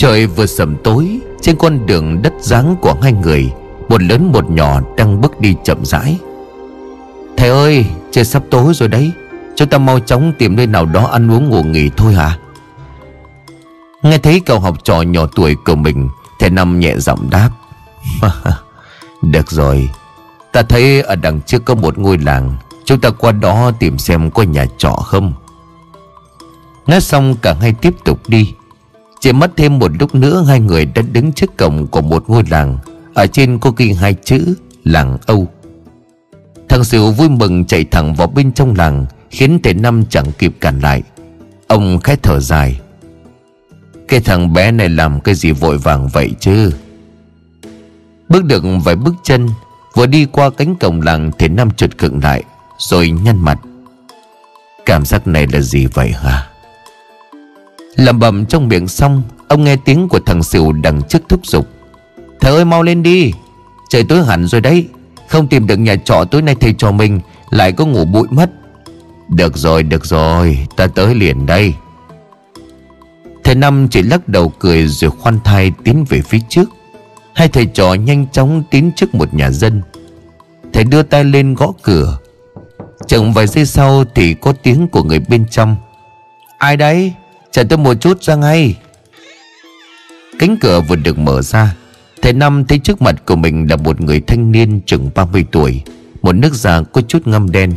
Trời vừa sầm tối, Trên con đường đất dáng của hai người, Một lớn một nhỏ đang bước đi chậm rãi. Thầy ơi, Trời sắp tối rồi đấy, Chúng ta mau chóng tìm nơi nào đó ăn uống ngủ nghỉ thôi hả? Nghe thấy cậu học trò nhỏ tuổi của mình, Thầy Năm nhẹ giọng đáp. Được rồi, Ta thấy ở đằng trước có một ngôi làng, Chúng ta qua đó tìm xem có nhà trọ không. Nói xong, cả hai tiếp tục đi. Chỉ mất thêm một lúc nữa Hai người đã đứng trước cổng của một ngôi làng. Ở trên có ghi hai chữ Làng Âu. Thằng Sửu vui mừng chạy thẳng vào bên trong làng, Khiến thầy Năm chẳng kịp cản lại. Ông khẽ thở dài. Cái thằng bé này làm cái gì vội vàng vậy chứ? Bước được vài bước chân, Vừa đi qua cánh cổng làng Thì Năm trượt cựng lại, Rồi nhăn mặt. Cảm giác này là gì vậy hả? Lầm bầm trong miệng xong, Ông nghe tiếng của thằng Sửu đằng trước thúc giục. Thầy ơi, mau lên đi. Trời tối hẳn rồi đấy. Không tìm được nhà trọ tối nay thầy trò mình, Lại có ngủ bụi mất. Được rồi được rồi. Ta tới liền đây. Thầy Năm chỉ lắc đầu cười Rồi khoan thai tiến về phía trước. Hai thầy trò nhanh chóng tiến trước một nhà dân. Thầy đưa tay lên gõ cửa. Chừng vài giây sau Thì có tiếng của người bên trong. Ai đấy? Chờ tôi một chút ra ngay. Cánh cửa vừa được mở ra, Thầy Năm thấy trước mặt của mình là một người thanh niên chừng 30 tuổi, Một nước da có chút ngâm đen.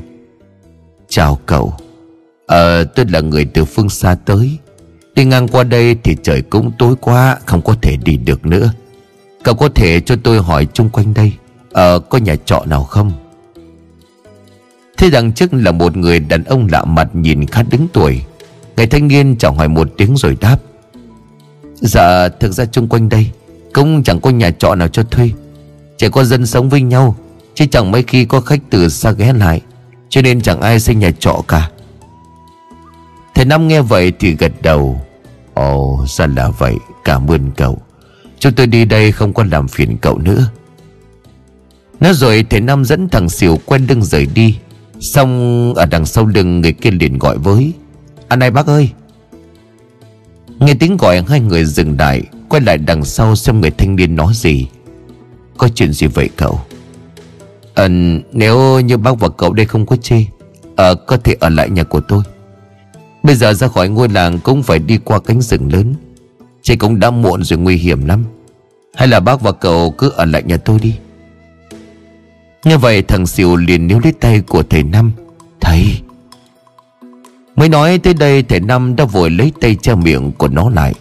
Chào cậu. Ờ tôi là người từ phương xa tới. Đi ngang qua đây thì trời cũng tối quá, Không có thể đi được nữa. Cậu có thể cho tôi hỏi chung quanh đây Ờ có nhà trọ nào không? Thế đằng trước là một người đàn ông lạ mặt nhìn khá đứng tuổi Người thanh niên chào hỏi một tiếng rồi đáp. Dạ thực ra chung quanh đây Cũng chẳng có nhà trọ nào cho thuê. Chỉ có dân sống với nhau, Chứ chẳng mấy khi có khách từ xa ghé lại, Cho nên chẳng ai xây nhà trọ cả. Thầy Năm nghe vậy thì gật đầu. Ồ, ra là vậy, Cảm ơn cậu. Chúng tôi đi đây không có làm phiền cậu nữa. Nói rồi thầy Năm dẫn thằng Xỉu quen lưng rời đi. Xong, ở đằng sau lưng người kia liền gọi với. Anh này bác ơi. Nghe tiếng gọi hai người dừng lại Quay lại đằng sau xem người thanh niên nói gì. Có chuyện gì vậy cậu? Ờ nếu như bác và cậu đây không có chê Ờ có thể ở lại nhà của tôi. Bây giờ ra khỏi ngôi làng cũng phải đi qua cánh rừng lớn. Chị cũng đã muộn rồi nguy hiểm lắm. Hay là bác và cậu cứ ở lại nhà tôi đi. Nghe vậy thằng Siêu liền níu lấy tay của thầy Năm. Thầy Mới nói tới đây thầy Năm đã vội lấy tay che miệng của nó lại.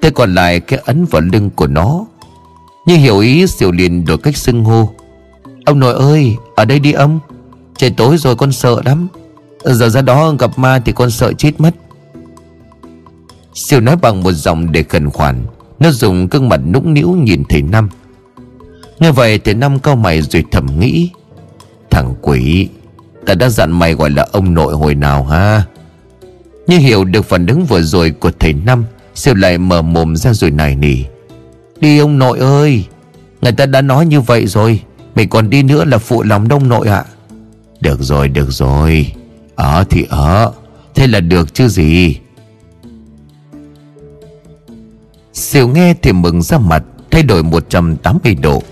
Tay còn lại cái ấn vào lưng của nó. Như hiểu ý Siêu liền đổi cách xưng hô. Ông nội ơi, ở đây đi ông. Trời tối rồi con sợ lắm. Giờ ra đó gặp ma thì con sợ chết mất. Siêu nói bằng một giọng để khẩn khoản. Nó dùng gương mặt nũng nĩu nhìn thầy Năm Nghe vậy thầy Năm cau mày rồi thầm nghĩ. Thằng quỷ, Ta đã dặn mày gọi là ông nội hồi nào ha? Như hiểu được phản ứng vừa rồi của thầy Năm, Siêu lại mở mồm ra rồi nài nỉ. Đi ông nội ơi, Người ta đã nói như vậy rồi Mày còn đi nữa là phụ lòng đông nội ạ. Được rồi được rồi. Ở thì ở, Thế là được chứ gì? Siêu nghe thì mừng ra mặt, Thay đổi 180 độ.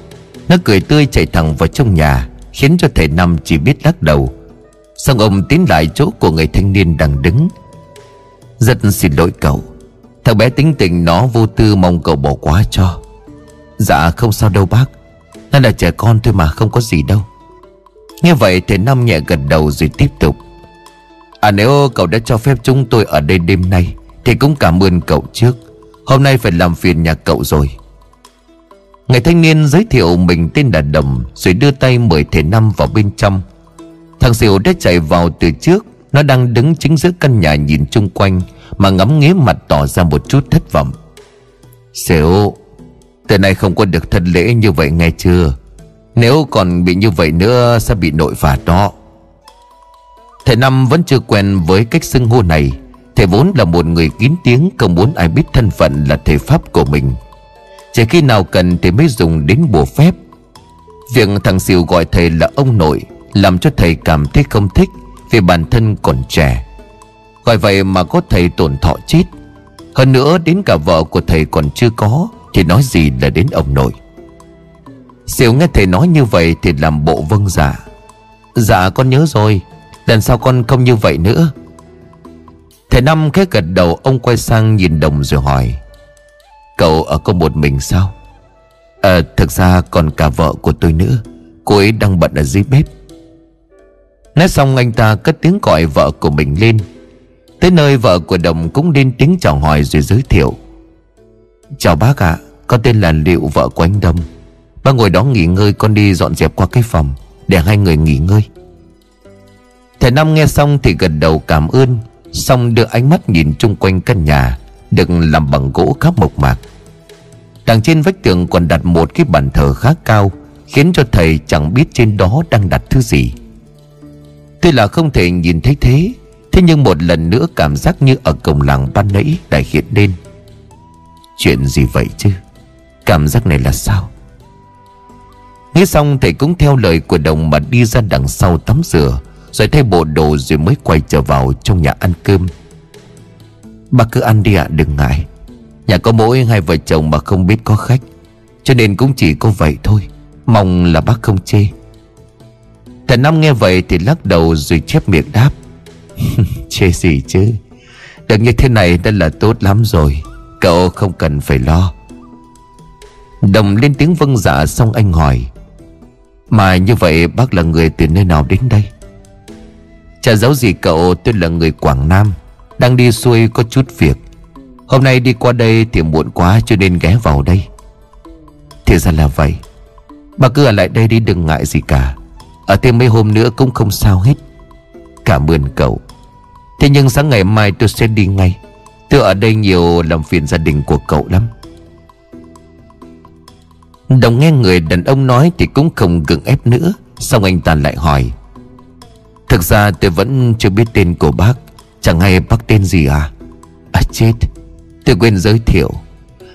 Nó cười tươi chạy thẳng vào trong nhà, Khiến cho thầy Năm chỉ biết lắc đầu. Xong ông tiến lại chỗ của người thanh niên đang đứng rất xin lỗi cậu. Thằng bé tính tình nó vô tư mong cậu bỏ qua cho. Dạ không sao đâu bác. Nó là trẻ con thôi mà, không có gì đâu. Nghe vậy thầy Năm nhẹ gật đầu rồi tiếp tục. À nếu cậu đã cho phép chúng tôi ở đây đêm nay, Thì cũng cảm ơn cậu trước. Hôm nay phải làm phiền nhà cậu rồi. Người thanh niên giới thiệu mình tên là Đồng Rồi đưa tay mời thầy Năm vào bên trong. Thằng Diệu đã chạy vào từ trước nó đang đứng chính giữa căn nhà nhìn chung quanh, Mà ngắm nghía mặt tỏ ra một chút thất vọng. Diệu Từ nay không có được thân lễ như vậy nghe chưa? Nếu còn bị như vậy nữa, Sẽ bị nội phạt đó. Thầy Năm vẫn chưa quen với cách xưng hô này. Thầy vốn là một người kín tiếng, Không muốn ai biết thân phận là thầy Pháp của mình. Chỉ khi nào cần thì mới dùng đến bùa phép. Việc thằng Siêu gọi thầy là ông nội, Làm cho thầy cảm thấy không thích. Vì bản thân còn trẻ. Gọi vậy mà có thầy tổn thọ chết. Hơn nữa, đến cả vợ của thầy còn chưa có, Thì nói gì là đến ông nội. Siêu nghe thầy nói như vậy Thì làm bộ vâng dạ. Dạ con nhớ rồi. Lần sau con không như vậy nữa. Thầy Năm khẽ gật đầu, Ông quay sang nhìn Đồng rồi hỏi, Cậu ở có một mình sao? Ờ thực ra còn cả vợ của tôi nữa. Cô ấy đang bận ở dưới bếp. Nói xong anh ta cất tiếng gọi vợ của mình lên. Tới nơi vợ của Đồng cũng lên tiếng chào hỏi rồi giới thiệu. Chào bác ạ à, Con tên là Liệu vợ của anh Đông Bác ngồi đó nghỉ ngơi con đi dọn dẹp qua cái phòng Để hai người nghỉ ngơi. Thầy Năm nghe xong thì gật đầu cảm ơn Xong đưa ánh mắt nhìn chung quanh căn nhà Được làm bằng gỗ khá mộc mạc. Đằng trên vách tường còn đặt một cái bàn thờ khá cao Khiến cho thầy chẳng biết trên đó đang đặt thứ gì. Tuy là không thể nhìn thấy thế Thế nhưng một lần nữa cảm giác như ở cổng làng ban nãy lại hiện lên. Chuyện gì vậy chứ? Cảm giác này là sao? Nghĩ xong thầy cũng theo lời của đồng mà đi ra đằng sau tắm rửa, Rồi thay bộ đồ rồi mới quay trở vào trong nhà ăn cơm. Bác cứ ăn đi ạ, đừng ngại. Nhà có mỗi hai vợ chồng mà không biết có khách, Cho nên cũng chỉ có vậy thôi. Mong là bác không chê. Thần Năm nghe vậy thì lắc đầu rồi chép miệng đáp. Chê gì chứ? Được như thế này đã là tốt lắm rồi. Cậu không cần phải lo. Đồng lên tiếng vâng dạ xong anh hỏi. Mà như vậy bác là người từ nơi nào đến đây? Chả giấu gì cậu, tôi là người Quảng Nam. Đang đi xuôi có chút việc. Hôm nay đi qua đây thì muộn quá cho nên ghé vào đây. Thì ra là vậy. Bà cứ ở lại đây đi, đừng ngại gì cả. Ở thêm mấy hôm nữa cũng không sao hết. Cảm ơn cậu. Thế nhưng sáng ngày mai tôi sẽ đi ngay. Tôi ở đây nhiều làm phiền gia đình của cậu lắm. Đồng nghe người đàn ông nói Thì cũng không gượng ép nữa. Xong anh ta lại hỏi. Thực ra tôi vẫn chưa biết tên của bác. Chẳng hay bác tên gì à? À chết. Tôi quên giới thiệu.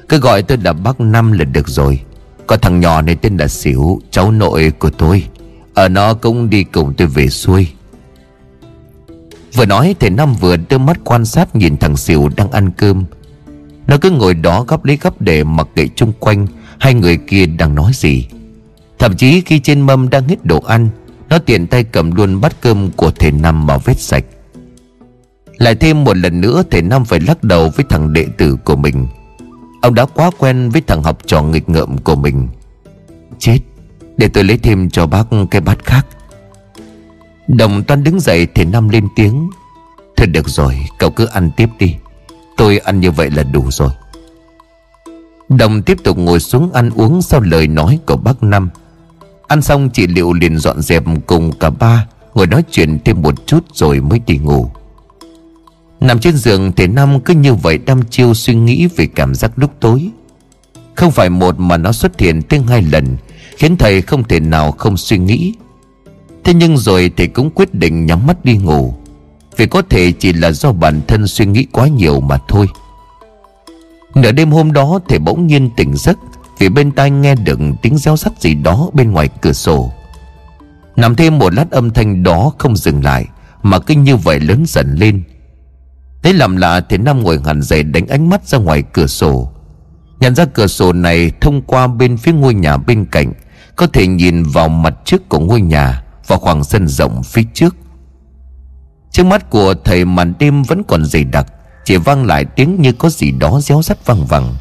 Cứ gọi tôi là bác Năm là được rồi. Có thằng nhỏ này tên là Xỉu, Cháu nội của tôi. Ở nó cũng đi cùng tôi về xuôi. Vừa nói thầy Năm vừa đưa mắt quan sát nhìn thằng Sỉu đang ăn cơm. Nó cứ ngồi đó gấp lấy gấp để mặc kệ chung quanh, Hai người kia đang nói gì. Thậm chí khi trên mâm đang hết đồ ăn, Nó tiện tay cầm luôn bát cơm của thầy Năm mà vết sạch. Lại thêm một lần nữa, thầy Năm phải lắc đầu với thằng đệ tử của mình. Ông đã quá quen với thằng học trò nghịch ngợm của mình. Chết. Để tôi lấy thêm cho bác cái bát khác. Đồng toan đứng dậy thì Năm lên tiếng. Thôi được rồi, cậu cứ ăn tiếp đi. Tôi ăn như vậy là đủ rồi. Đồng tiếp tục ngồi xuống ăn uống Sau lời nói của bác Năm Ăn xong, chị Liệu liền dọn dẹp cùng cả ba, Ngồi nói chuyện thêm một chút rồi mới đi ngủ. Nằm trên giường thì Năm cứ như vậy đăm chiêu suy nghĩ về cảm giác lúc tối. Không phải một mà nó xuất hiện thêm hai lần. Khiến thầy không thể nào không suy nghĩ. Thế nhưng rồi thầy cũng quyết định nhắm mắt đi ngủ. Vì có thể chỉ là do bản thân suy nghĩ quá nhiều mà thôi. Nửa đêm hôm đó, thầy bỗng nhiên tỉnh giấc Vì bên tai nghe được tiếng reo sắt gì đó bên ngoài cửa sổ. Nằm thêm một lát âm thanh đó không dừng lại, Mà cứ như vậy lớn dần lên. Thế làm lạ thì Nam ngồi hẳn dậy đánh ánh mắt ra ngoài cửa sổ. Nhận ra cửa sổ này thông qua bên phía ngôi nhà bên cạnh có thể nhìn vào mặt trước của ngôi nhà Và khoảng sân rộng phía trước. Trước mắt của thầy màn đêm vẫn còn dày đặc, Chỉ vang lại tiếng như có gì đó réo rắt văng vẳng.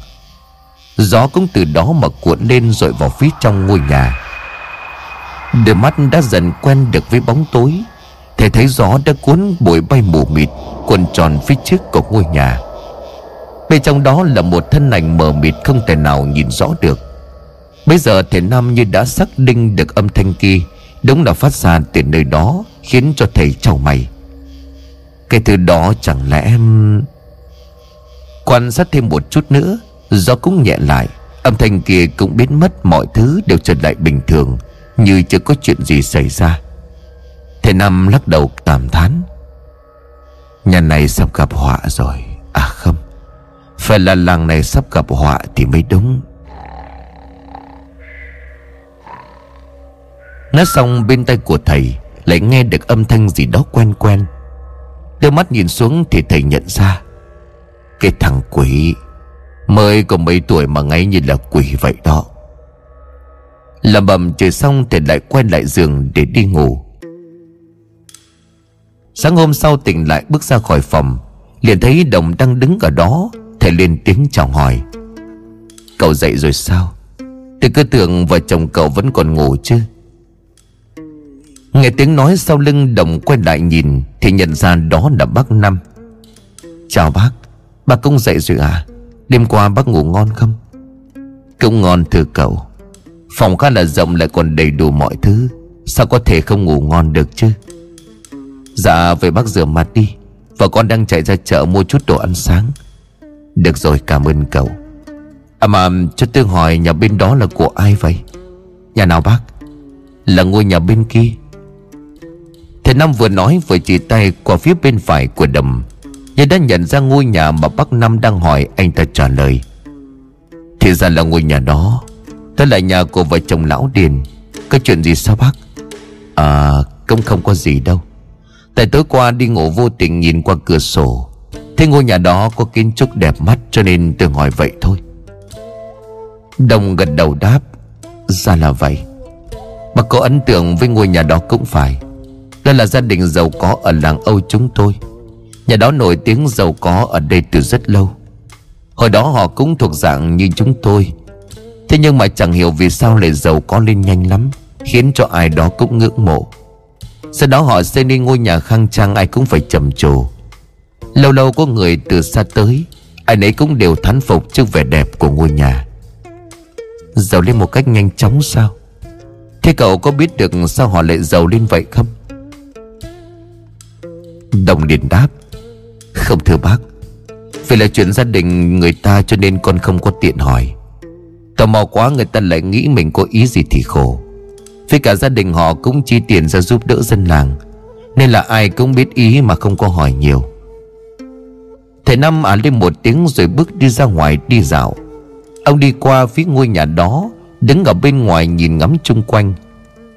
Gió cũng từ đó mà cuộn lên rồi vào phía trong ngôi nhà. Đôi mắt đã dần quen được với bóng tối Thầy thấy gió đã cuốn bụi bay mù mịt, Cuộn tròn phía trước của ngôi nhà. Bên trong đó là một thân ảnh mờ mịt không thể nào nhìn rõ được. Bây giờ thầy Nam như đã xác định được âm thanh kia, Đúng là phát ra từ nơi đó, Khiến cho thầy trầu mày. Cái thứ đó chẳng lẽ em Quan sát thêm một chút nữa Gió cũng nhẹ lại, Âm thanh kia cũng biến mất, mọi thứ đều trở lại bình thường, Như chưa có chuyện gì xảy ra. Thầy nam lắc đầu cảm thán. Nhà này sắp gặp họa rồi. À không, Phải là làng này sắp gặp họa thì mới đúng. Nói xong, bên tay của thầy Lại nghe được âm thanh gì đó quen quen. Đưa mắt nhìn xuống thì thầy nhận ra, Cái thằng quỷ Mới có mấy tuổi mà ngay như là quỷ vậy đó. Làm bầm trời xong thì lại quay lại giường để đi ngủ. Sáng hôm sau tỉnh lại bước ra khỏi phòng, Liền thấy Đồng đang đứng ở đó, Thầy lên tiếng chào hỏi. Cậu dậy rồi sao? Tôi cứ tưởng vợ chồng cậu vẫn còn ngủ chứ. Nghe tiếng nói sau lưng Đồng quay lại nhìn, Thì nhận ra đó là bác Năm Chào bác Bác cũng dậy rồi à? Đêm qua bác ngủ ngon không? Cũng ngon thưa cậu. Phòng khá là rộng lại còn đầy đủ mọi thứ. Sao có thể không ngủ ngon được chứ? Dạ về bác rửa mặt đi. Vợ con đang chạy ra chợ mua chút đồ ăn sáng. Được rồi, cảm ơn cậu. À mà, cho tôi hỏi nhà bên đó là của ai vậy? Nhà nào bác? Là ngôi nhà bên kia. Thầy Năm vừa nói vừa chỉ tay qua phía bên phải của đầm. Như đã nhận ra ngôi nhà mà bác Năm đang hỏi, Anh ta trả lời. Thì ra là ngôi nhà đó. Đó là nhà của vợ chồng lão Điền. Có chuyện gì sao bác? À cũng không có gì đâu. Tại tối qua đi ngủ vô tình nhìn qua cửa sổ. Thấy ngôi nhà đó có kiến trúc đẹp mắt Cho nên tôi hỏi vậy thôi. Đồng gật đầu đáp, Ra là vậy. Bà có ấn tượng với ngôi nhà đó cũng phải. Đó là gia đình giàu có ở làng Âu chúng tôi. Nhà đó nổi tiếng giàu có ở đây từ rất lâu. Hồi đó họ cũng thuộc dạng như chúng tôi. Thế nhưng mà chẳng hiểu vì sao lại giàu có lên nhanh lắm, Khiến cho ai đó cũng ngưỡng mộ. Sau đó họ xây nên ngôi nhà khang trang ai cũng phải trầm trồ. Lâu lâu có người từ xa tới, Ai nấy cũng đều thán phục trước vẻ đẹp của ngôi nhà. Giàu lên một cách nhanh chóng sao? Thế cậu có biết được sao họ lại giàu lên vậy không? Đồng liền đáp, Không thưa bác, Vì là chuyện gia đình người ta cho nên con không có tiện hỏi. Tò mò quá, người ta lại nghĩ mình có ý gì thì khổ. Vì cả gia đình họ cũng chi tiền ra giúp đỡ dân làng, Nên là ai cũng biết ý mà không có hỏi nhiều. Thầy Năm ả lên một tiếng rồi bước đi ra ngoài đi dạo. Ông đi qua phía ngôi nhà đó, Đứng ở bên ngoài nhìn ngắm chung quanh.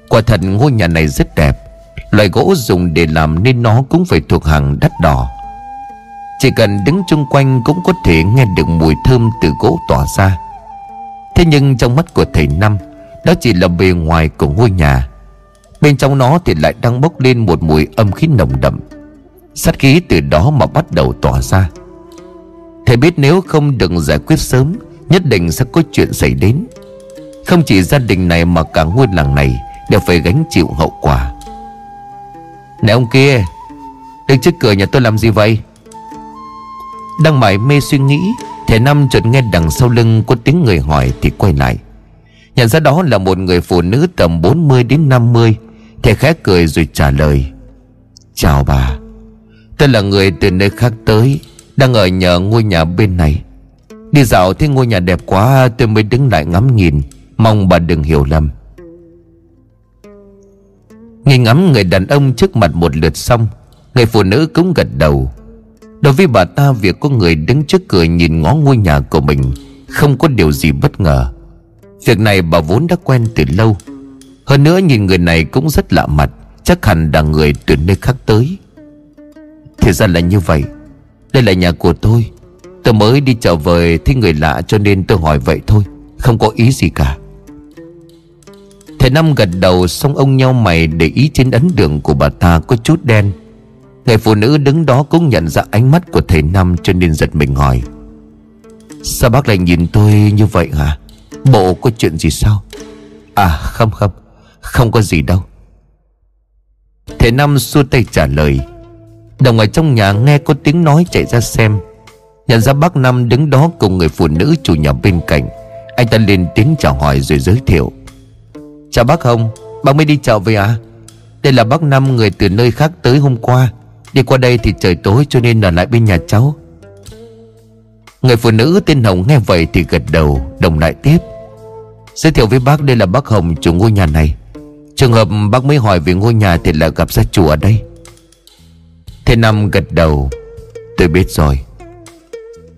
Quả thật ngôi nhà này rất đẹp Loại gỗ dùng để làm nên nó cũng phải thuộc hàng đắt đỏ. Chỉ cần đứng chung quanh cũng có thể nghe được mùi thơm từ gỗ tỏa ra. Thế nhưng trong mắt của thầy Năm, Đó chỉ là bề ngoài của ngôi nhà. Bên trong nó thì lại đang bốc lên một mùi âm khí nồng đậm. Sát khí từ đó mà bắt đầu tỏa ra. Thầy biết nếu không đừng giải quyết sớm, Nhất định sẽ có chuyện xảy đến. Không chỉ gia đình này mà cả ngôi làng này Đều phải gánh chịu hậu quả. Này ông kia, Đứng trước cửa nhà tôi làm gì vậy? Đang mải mê suy nghĩ, Thầy Năm chợt nghe đằng sau lưng Có tiếng người hỏi thì quay lại. Nhận ra đó là một người phụ nữ tầm 40 đến 50 Thầy khẽ cười rồi trả lời, Chào bà. Tôi là người từ nơi khác tới, Đang ở nhờ ngôi nhà bên này. Đi dạo thấy ngôi nhà đẹp quá, Tôi mới đứng lại ngắm nhìn. Mong bà đừng hiểu lầm. Nhìn ngắm người đàn ông trước mặt một lượt xong, Người phụ nữ cũng gật đầu. Đối với bà ta, việc có người đứng trước cửa nhìn ngó ngôi nhà của mình Không có điều gì bất ngờ. Việc này bà vốn đã quen từ lâu. Hơn nữa nhìn người này cũng rất lạ mặt, Chắc hẳn là người từ nơi khác tới. Thì ra là như vậy. Đây là nhà của tôi. Tôi mới đi chợ về thấy người lạ cho nên tôi hỏi vậy thôi, Không có ý gì cả. Thầy Năm gật đầu xong ông nhau mày để ý trên ấn đường của bà ta có chút đen. Người phụ nữ đứng đó cũng nhận ra ánh mắt của thầy Năm cho nên giật mình hỏi. Sao bác lại nhìn tôi như vậy hả? Bộ có chuyện gì sao? À không không Không có gì đâu. Thầy Năm xua tay trả lời. Đồng ở trong nhà nghe có tiếng nói chạy ra xem. Nhận ra bác Năm đứng đó cùng người phụ nữ chủ nhà bên cạnh. Anh ta lên tiếng chào hỏi rồi giới thiệu. Chào bác Hồng, Bác mới đi chợ về à Đây là bác Năm, người từ nơi khác tới hôm qua. Đi qua đây thì trời tối cho nên ở lại bên nhà cháu. Người phụ nữ tên Hồng nghe vậy thì gật đầu, Đồng lại tiếp. Giới thiệu với bác đây là bác Hồng, chủ ngôi nhà này. Trường hợp bác mới hỏi về ngôi nhà Thì là gặp gia chủ ở đây. Thế Năm gật đầu, Tôi biết rồi.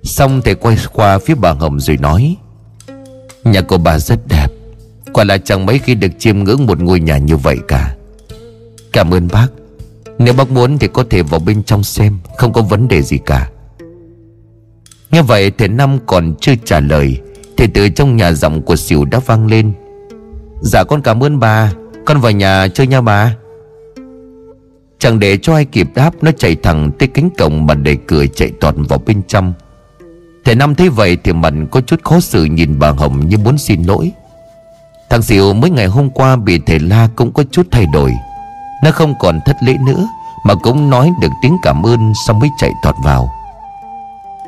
Xong thầy quay qua phía bà Hồng rồi nói, Nhà của bà rất đẹp. Quả là chẳng mấy khi được chiêm ngưỡng một ngôi nhà như vậy cả. Cảm ơn bác. Nếu bác muốn thì có thể vào bên trong xem, Không có vấn đề gì cả. Nghe vậy thầy Năm còn chưa trả lời, Thì từ trong nhà giọng của xỉu đã vang lên. Dạ con cảm ơn bà, Con vào nhà chơi nha bà. Chẳng để cho ai kịp đáp, Nó chạy thẳng tới cánh cổng mà đẩy cửa chạy toàn vào bên trong. Thầy Năm thấy vậy thì mặt có chút khó xử nhìn bà Hồng như muốn xin lỗi. Thằng Diệu mới ngày hôm qua bị thầy La cũng có chút thay đổi. Nó không còn thất lễ nữa, Mà cũng nói được tiếng cảm ơn Xong mới chạy tọt vào.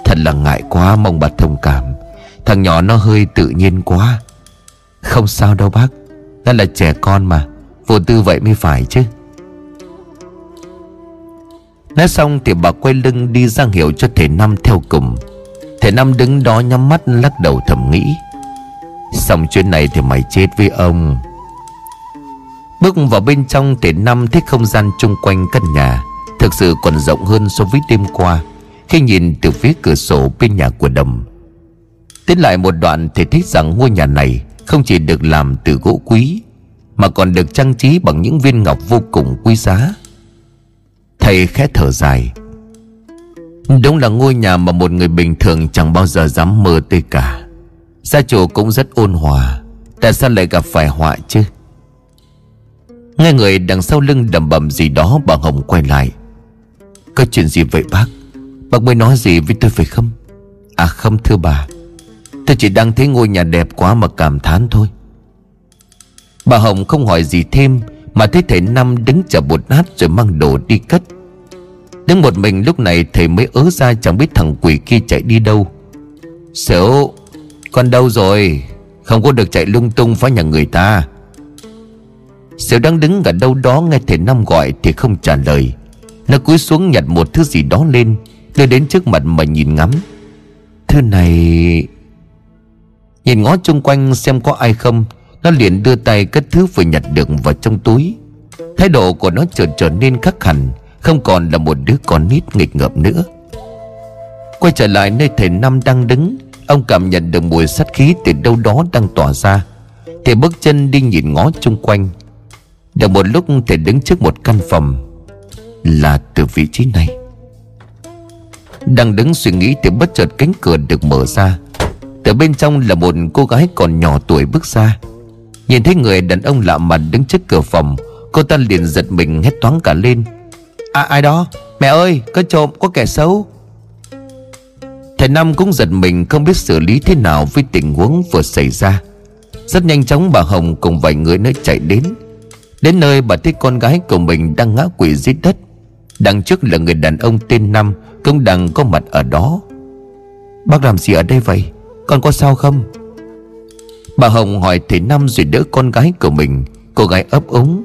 Thật là ngại quá, mong bà thông cảm. Thằng nhỏ nó hơi tự nhiên quá. Không sao đâu bác, Nó là trẻ con mà, Vô tư vậy mới phải chứ. Nói xong thì bà quay lưng đi ra hiệu cho thầy Năm theo cùng. Thầy Năm đứng đó nhắm mắt, lắc đầu thầm nghĩ. Xong chuyện này thì mày chết với ông. Bước vào bên trong thì Năm thấy không gian chung quanh căn nhà Thực sự còn rộng hơn so với đêm qua. Khi nhìn từ phía cửa sổ bên nhà của Đầm, Tiến lại một đoạn thì thấy rằng ngôi nhà này Không chỉ được làm từ gỗ quý, Mà còn được trang trí bằng những viên ngọc vô cùng quý giá. Thầy khẽ thở dài. Đúng là ngôi nhà mà một người bình thường chẳng bao giờ dám mơ tới cả. Gia chủ cũng rất ôn hòa. Tại sao lại gặp phải họa chứ? Nghe người đằng sau lưng đầm bầm gì đó Bà Hồng quay lại. Có chuyện gì vậy bác? Bác mới nói gì với tôi phải không? À không thưa bà. Tôi chỉ đang thấy ngôi nhà đẹp quá mà cảm thán thôi. Bà Hồng không hỏi gì thêm, Mà thấy thầy Năm đứng chờ bột nát rồi mang đồ đi cất. Đứng một mình lúc này thầy mới ớ ra chẳng biết thằng quỷ kia chạy đi đâu. Sợ con đâu rồi? Không có được chạy lung tung phá nhà người ta. Sếu đang đứng ở đâu đó nghe thầy Năm gọi thì không trả lời. Nó cúi xuống nhặt một thứ gì đó lên, Đưa đến trước mặt mà nhìn ngắm. Thứ này, Nhìn ngó chung quanh xem có ai không, Nó liền đưa tay cất thứ vừa nhặt được vào trong túi. Thái độ của nó trở trở nên khắc hẳn, không còn là một đứa con nít nghịch ngợm nữa. Quay trở lại nơi thầy Năm đang đứng Ông cảm nhận được mùi sát khí từ đâu đó đang tỏa ra. Thì bước chân đi nhìn ngó chung quanh. Được một lúc thì đứng trước một căn phòng Là từ vị trí này. Đang đứng suy nghĩ thì bất chợt cánh cửa được mở ra. Từ bên trong là một cô gái còn nhỏ tuổi bước ra. Nhìn thấy người đàn ông lạ mặt đứng trước cửa phòng, Cô ta liền giật mình hét toáng cả lên. À ai đó? Mẹ ơi, có trộm, có kẻ xấu. Thầy Năm cũng giật mình không biết xử lý thế nào với tình huống vừa xảy ra. Rất nhanh chóng bà Hồng cùng vài người nữa chạy đến. Đến nơi bà thấy con gái của mình đang ngã quỵ dưới đất. Đằng trước là người đàn ông tên Năm Cũng đang có mặt ở đó. Bác làm gì ở đây vậy? Con có sao không? Bà Hồng hỏi thầy Năm rồi đỡ con gái của mình. Cô gái ấp úng.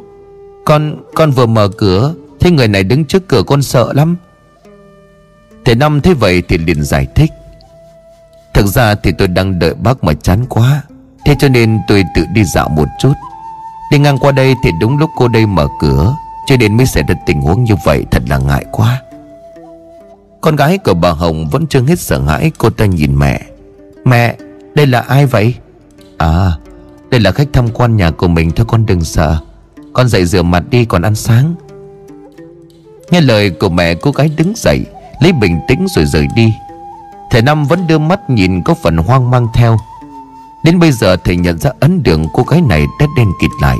Con con vừa mở cửa, Thấy người này đứng trước cửa con sợ lắm. Thầy Năm thấy vậy thì liền giải thích. Thực ra thì tôi đang đợi bác mà chán quá. Thế cho nên tôi tự đi dạo một chút. Đi ngang qua đây thì đúng lúc cô đây mở cửa. Cho nên mới xảy ra tình huống như vậy Thật là ngại quá. Con gái của bà Hồng vẫn chưa hết sợ hãi, Cô ta nhìn mẹ. Mẹ, đây là ai vậy? À đây là khách tham quan nhà của mình, Thôi con đừng sợ. Con dậy rửa mặt đi, còn ăn sáng. Nghe lời của mẹ, cô gái đứng dậy. Lấy bình tĩnh rồi rời đi. Thầy Năm vẫn đưa mắt nhìn có phần hoang mang theo. Đến bây giờ thầy nhận ra ấn đường cô gái này đã đen kịt lại.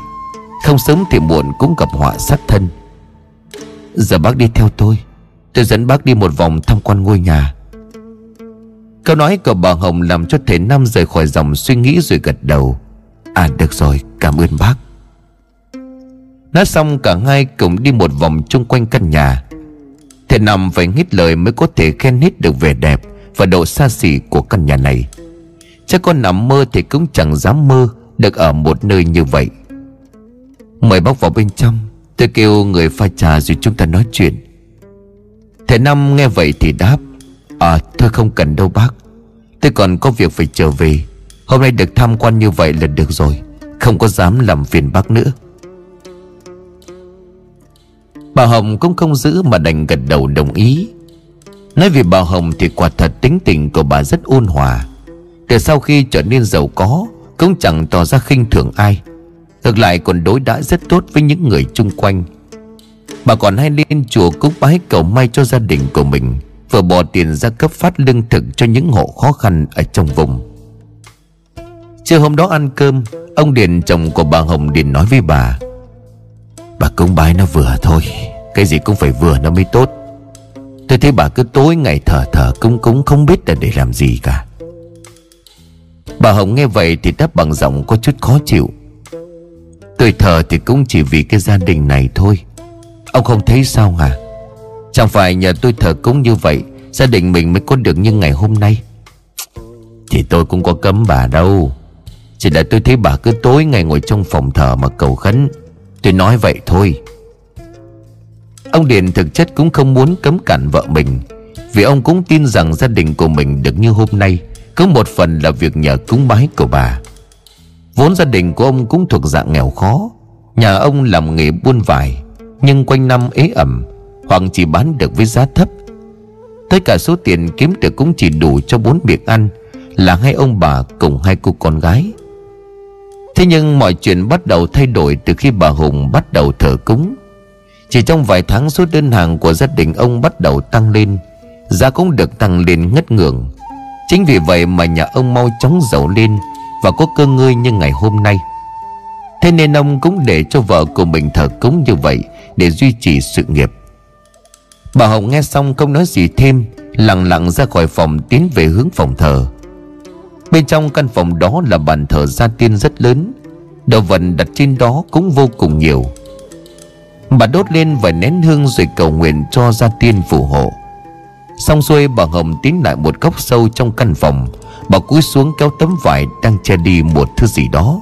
Không sớm thì muộn cũng gặp họa sát thân. Giờ bác đi theo tôi. Tôi dẫn bác đi một vòng tham quan ngôi nhà. Câu nói của bà Hồng làm cho thầy Năm rời khỏi dòng suy nghĩ rồi gật đầu. À được rồi, cảm ơn bác. Nói xong cả hai cùng đi một vòng chung quanh căn nhà. Thầy nằm phải nghít lời mới có thể khen hết được vẻ đẹp Và độ xa xỉ của căn nhà này. Chắc con nằm mơ thì cũng chẳng dám mơ Được ở một nơi như vậy. Mời bác vào bên trong, Tôi kêu người pha trà rồi chúng ta nói chuyện. Thầy Năm nghe vậy thì đáp À thôi không cần đâu bác. Tôi còn có việc phải trở về. Hôm nay được tham quan như vậy là được rồi, Không có dám làm phiền bác nữa. Bà Hồng cũng không giữ mà đành gật đầu đồng ý. Nói về bà Hồng thì quả thật tính tình của bà rất ôn hòa. Từ sau khi trở nên giàu có, Cũng chẳng tỏ ra khinh thường ai. Ngược lại còn đối đãi rất tốt với những người chung quanh. Bà còn hay lên chùa cúng bái cầu may cho gia đình của mình, Vừa bỏ tiền ra cấp phát lương thực cho những hộ khó khăn ở trong vùng. Trưa hôm đó ăn cơm, Ông Điền chồng của bà Hồng Điền nói với bà Bà cúng bái nó vừa thôi. Cái gì cũng phải vừa nó mới tốt. Tôi thấy bà cứ tối ngày thở thở cúng cúng không biết là để làm gì cả. Bà Hồng nghe vậy thì đáp bằng giọng có chút khó chịu. Tôi thờ thì cũng chỉ vì cái gia đình này thôi. Ông không thấy sao hả? Chẳng phải nhờ tôi thờ cúng như vậy, Gia đình mình mới có được như ngày hôm nay. Thì tôi cũng có cấm bà đâu. Chỉ là tôi thấy bà cứ tối ngày ngồi trong phòng thờ mà cầu khấn. Tôi nói vậy thôi. Ông Điền thực chất cũng không muốn cấm cản vợ mình, Vì ông cũng tin rằng gia đình của mình được như hôm nay, Có một phần là việc nhờ cúng bái của bà. Vốn gia đình của ông cũng thuộc dạng nghèo khó, Nhà ông làm nghề buôn vải, Nhưng quanh năm ế ẩm, Hoặc chỉ bán được với giá thấp. Tất cả số tiền kiếm được cũng chỉ đủ cho bốn miệng ăn Là hai ông bà cùng hai cô con gái. Thế nhưng mọi chuyện bắt đầu thay đổi từ khi bà Hùng bắt đầu thờ cúng. Chỉ trong vài tháng, số đơn hàng của gia đình ông bắt đầu tăng lên, Giá cũng được tăng lên ngất ngưỡng. Chính vì vậy mà nhà ông mau chóng giàu lên Và có cơ ngơi như ngày hôm nay. Thế nên ông cũng để cho vợ của mình thờ cúng như vậy Để duy trì sự nghiệp. Bà Hồng nghe xong không nói gì thêm, Lặng lặng ra khỏi phòng tiến về hướng phòng thờ. Bên trong căn phòng đó là bàn thờ gia tiên rất lớn. Đồ vật đặt trên đó cũng vô cùng nhiều. Bà đốt lên vài nén hương rồi cầu nguyện cho gia tiên phù hộ. Xong xuôi, bà Hồng tiến lại một góc sâu trong căn phòng. Bà cúi xuống kéo tấm vải đang che đi một thứ gì đó.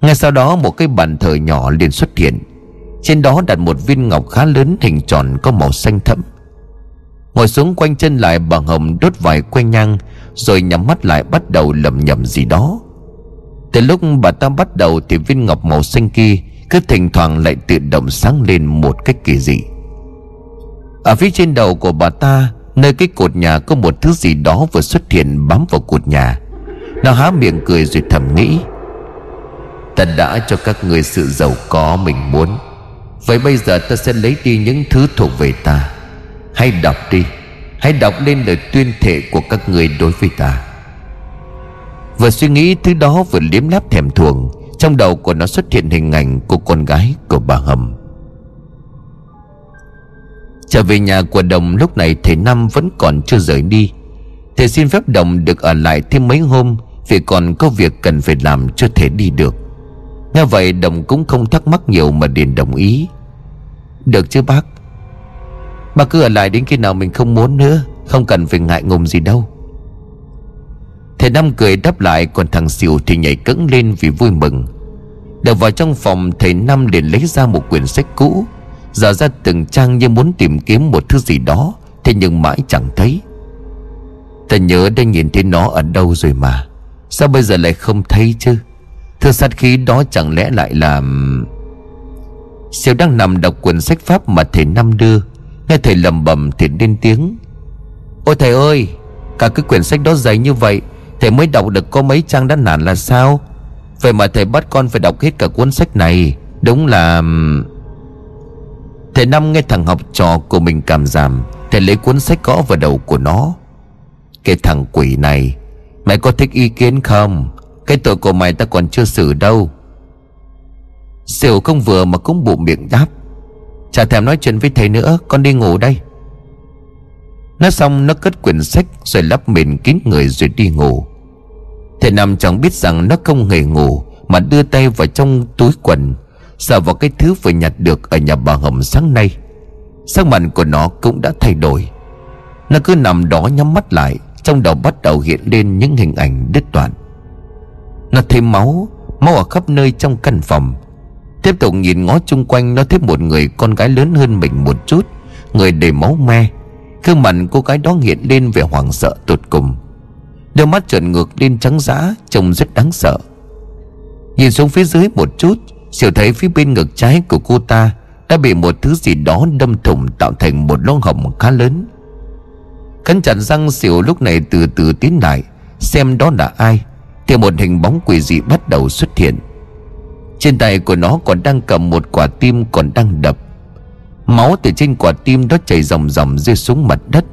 Ngay sau đó, một cái bàn thờ nhỏ liền xuất hiện. Trên đó đặt một viên ngọc khá lớn hình tròn có màu xanh thẫm. Ngồi xuống quanh chân lại, bà Hồng đốt vải que nhang. Rồi nhắm mắt lại bắt đầu lầm nhầm gì đó. Từ lúc bà ta bắt đầu Thì viên ngọc màu xanh kia Cứ thỉnh thoảng lại tự động sáng lên một cách kỳ dị. Ở phía trên đầu của bà ta, Nơi cái cột nhà có một thứ gì đó vừa xuất hiện bám vào cột nhà. Nó há miệng cười rồi thầm nghĩ, Ta đã cho các người sự giàu có mình muốn. Vậy bây giờ ta sẽ lấy đi những thứ thuộc về ta. Hãy đọc đi. Hãy đọc lên lời tuyên thệ của các người đối với ta. Vừa suy nghĩ, thứ đó vừa liếm láp thèm thuồng. Trong đầu của nó xuất hiện hình ảnh của con gái của bà Hầm. Trở về nhà của Đồng, lúc này thầy Năm vẫn còn chưa rời đi. Thầy xin phép Đồng được ở lại thêm mấy hôm, Vì còn có việc cần phải làm cho thể đi được. Nghe vậy, Đồng cũng không thắc mắc nhiều mà điền đồng ý. Được chứ, bác? Bà cứ ở lại đến khi nào mình không muốn nữa, Không cần phải ngại ngùng gì đâu. Thầy Năm cười đáp lại, Còn thằng xỉu thì nhảy cẫng lên vì vui mừng. Được vào trong phòng, Thầy Năm liền lấy ra một quyển sách cũ Giờ ra từng trang như muốn tìm kiếm một thứ gì đó, Thế nhưng mãi chẳng thấy. Ta nhớ đã nhìn thấy nó ở đâu rồi mà, Sao bây giờ lại không thấy chứ? Thứ sát khí đó chẳng lẽ lại là Siêu đang nằm đọc quyển sách pháp mà thầy Năm đưa. Nghe thầy lầm bầm thì lên tiếng. Ôi thầy ơi, Cả cái quyển sách đó dày như vậy, Thầy mới đọc được có mấy trang đã nản là sao? Vậy mà thầy bắt con phải đọc hết cả cuốn sách này. Đúng là Thầy Năm nghe thằng học trò của mình cảm giảm, Thầy lấy cuốn sách gõ vào đầu của nó. Cái thằng quỷ này Mày có thích ý kiến không? Cái tội của mày ta còn chưa xử đâu. Siêu không vừa mà cũng bụng miệng đáp. Chả thèm nói chuyện với thầy nữa, Con đi ngủ đây. Nói xong, nó cất quyển sách Rồi lắp mền kín người rồi đi ngủ. Thầy nằm chẳng biết rằng nó không hề ngủ, Mà đưa tay vào trong túi quần sợ vào cái thứ vừa nhặt được Ở nhà bà Hồng sáng nay. Sắc mặt của nó cũng đã thay đổi. Nó cứ nằm đó nhắm mắt lại, Trong đầu bắt đầu hiện lên những hình ảnh đứt đoạn. Nó thấy máu Máu ở khắp nơi trong căn phòng. Tiếp tục nhìn ngó chung quanh, Nó thấy một người con gái lớn hơn mình một chút, Người đầy máu me. Khương mặt cô gái đó hiện lên vẻ hoảng sợ tột cùng. Đôi mắt trợn ngược lên trắng dã, Trông rất đáng sợ. Nhìn xuống phía dưới một chút Siêu thấy phía bên ngực trái của cô ta Đã bị một thứ gì đó đâm thủng Tạo thành một lỗ hổng khá lớn. Cắn chặt răng xỉu lúc này từ từ tiến lại, Xem đó là ai. Thì một hình bóng quỷ dị bắt đầu xuất hiện. Trên tay của nó còn đang cầm một quả tim còn đang đập. Máu từ trên quả tim đó chảy ròng ròng rơi xuống mặt đất.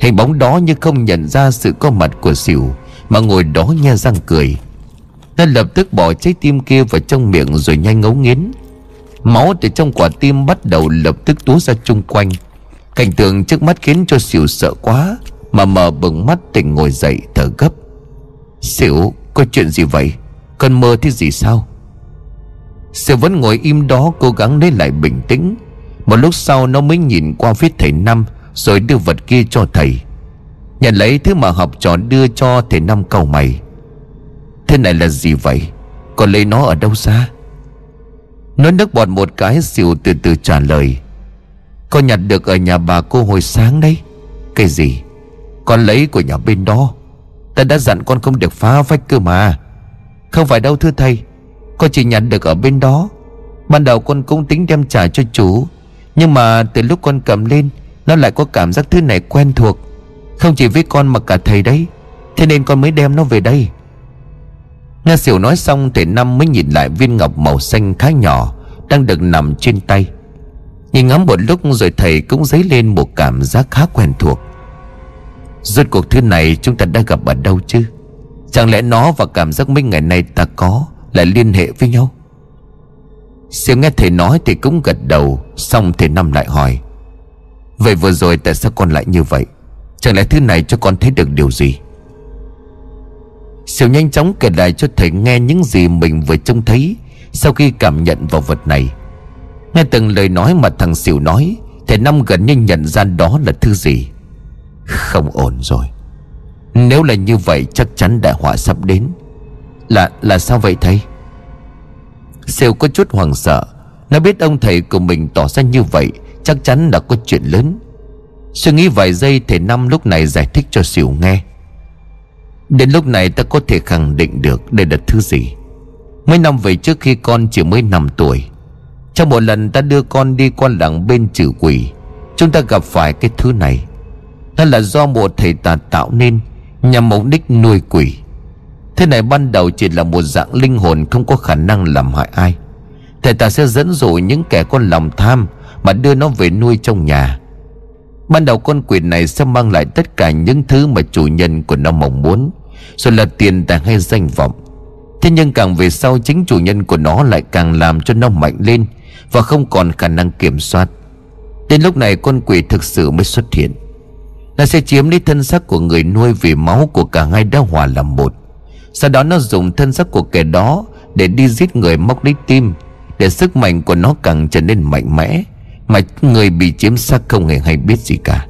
Hình bóng đó như không nhận ra sự có mặt của xỉu, Mà ngồi đó nhe răng cười. Nó lập tức bỏ trái tim kia vào trong miệng rồi nhanh ngấu nghiến. Máu từ trong quả tim bắt đầu lập tức túa ra chung quanh. Cảnh tượng trước mắt khiến cho xỉu sợ quá, Mà mở bừng mắt tỉnh ngồi dậy thở gấp. Xỉu, có chuyện gì vậy? Con mơ thế gì sao? Xỉu vẫn ngồi im đó cố gắng lấy lại bình tĩnh. Một lúc sau nó mới nhìn qua phía thầy Năm, Rồi đưa vật kia cho thầy. Nhận lấy thứ mà học trò đưa cho thầy Năm cầu mày. Thế này là gì vậy? Còn lấy nó ở đâu ra? Nó nước bọt một cái xỉu từ từ trả lời. Con nhặt được ở nhà bà cô hồi sáng đấy. Cái gì? Con lấy của nhà bên đó. Ta đã dặn con không được phá vách cơ mà. Không phải đâu thưa thầy. Con chỉ nhặt được ở bên đó. Ban đầu con cũng tính đem trả cho chủ Nhưng mà từ lúc con cầm lên, Nó lại có cảm giác thứ này quen thuộc. Không chỉ với con mà cả thầy đấy, Thế nên con mới đem nó về đây. Nghe xỉu nói xong Thầy Năm mới nhìn lại viên ngọc màu xanh khá nhỏ, Đang được nằm trên tay. Nhìn ngắm một lúc rồi thầy cũng dấy lên một cảm giác khá quen thuộc. Rốt cuộc thứ này chúng ta đã gặp ở đâu chứ? Chẳng lẽ nó và cảm giác mấy ngày nay ta có? Lại liên hệ với nhau. Siêu nghe thầy nói thì cũng gật đầu, Xong thầy Năm lại hỏi, Vậy vừa rồi tại sao con lại như vậy? Chẳng lẽ thứ này cho con thấy được điều gì? Siêu nhanh chóng kể lại cho thầy nghe những gì mình vừa trông thấy Sau khi cảm nhận vào vật này. Nghe từng lời nói mà thằng Siêu nói, Thầy Năm gần như nhận ra đó là thứ gì. Không ổn rồi. Nếu là như vậy, chắc chắn đại họa sắp đến. Là là sao vậy thầy? Siêu có chút hoàng sợ. Nó biết ông thầy của mình tỏ ra như vậy, Chắc chắn là có chuyện lớn. Suy nghĩ vài giây thầy Năm lúc này giải thích cho Siêu nghe. Đến lúc này ta có thể khẳng định được đây là thứ gì. Mấy năm về trước khi con chỉ mới 5 tuổi, Trong một lần ta đưa con đi qua làng bên trừ quỷ Chúng ta gặp phải cái thứ này. Nó là do một thầy tà tạo nên Nhằm mục đích nuôi quỷ. Thế này ban đầu chỉ là một dạng linh hồn Không có khả năng làm hại ai. Thầy ta sẽ dẫn dụ những kẻ có lòng tham Mà đưa nó về nuôi trong nhà. Ban đầu con quỷ này sẽ mang lại tất cả những thứ mà chủ nhân của nó mong muốn, Rồi là tiền tài hay danh vọng. Thế nhưng càng về sau, chính chủ nhân của nó lại càng làm cho nó mạnh lên Và không còn khả năng kiểm soát. Đến lúc này con quỷ thực sự mới xuất hiện. Nó sẽ chiếm lấy thân xác của người nuôi vì máu của cả hai đã hòa làm một. Sau đó nó dùng thân xác của kẻ đó Để đi giết người móc lấy tim, Để sức mạnh của nó càng trở nên mạnh mẽ, Mà người bị chiếm xác không hề hay biết gì cả.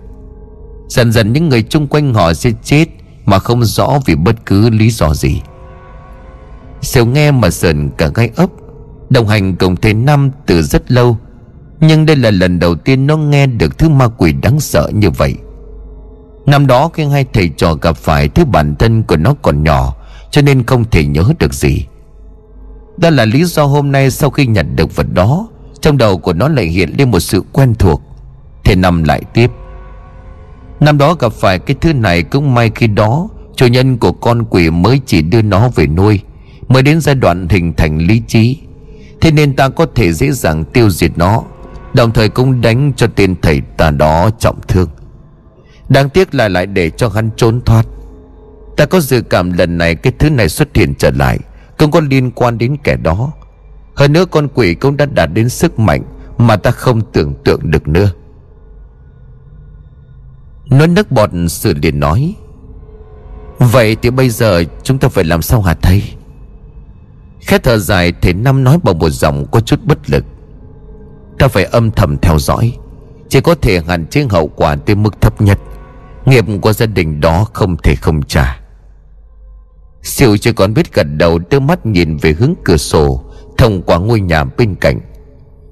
Dần dần những người chung quanh họ sẽ chết Mà không rõ vì bất cứ lý do gì. Sêu nghe mà sờn cả gai ốc, Đồng hành cùng thầy Năm từ rất lâu, Nhưng đây là lần đầu tiên nó nghe được thứ ma quỷ đáng sợ như vậy. Năm đó khi hai thầy trò gặp phải Thứ bản thân của nó còn nhỏ cho nên không thể nhớ được gì. Đó là lý do hôm nay sau khi nhận được vật đó, Trong đầu của nó lại hiện lên một sự quen thuộc. Thế Năm lại tiếp. Năm đó gặp phải cái thứ này cũng may khi đó, Chủ nhân của con quỷ mới chỉ đưa nó về nuôi, Mới đến giai đoạn hình thành lý trí. Thế nên ta có thể dễ dàng tiêu diệt nó, Đồng thời cũng đánh cho tên thầy ta đó trọng thương. Đáng tiếc là lại để cho hắn trốn thoát. Ta có dự cảm lần này cái thứ này xuất hiện trở lại Cũng có liên quan đến kẻ đó. Hơn nữa con quỷ cũng đã đạt đến sức mạnh Mà ta không tưởng tượng được nữa. Nó nước bọt sự liền nói, Vậy thì bây giờ chúng ta phải làm sao hả thầy? Khẽ thở dài, Thầy Năm nói bằng một giọng có chút bất lực. Ta phải âm thầm theo dõi, Chỉ có thể hạn chế hậu quả tới mức thấp nhất. Nghiệp của gia đình đó không thể không trả. Siêu chưa còn biết gật đầu đưa mắt nhìn về hướng cửa sổ, Thông qua ngôi nhà bên cạnh.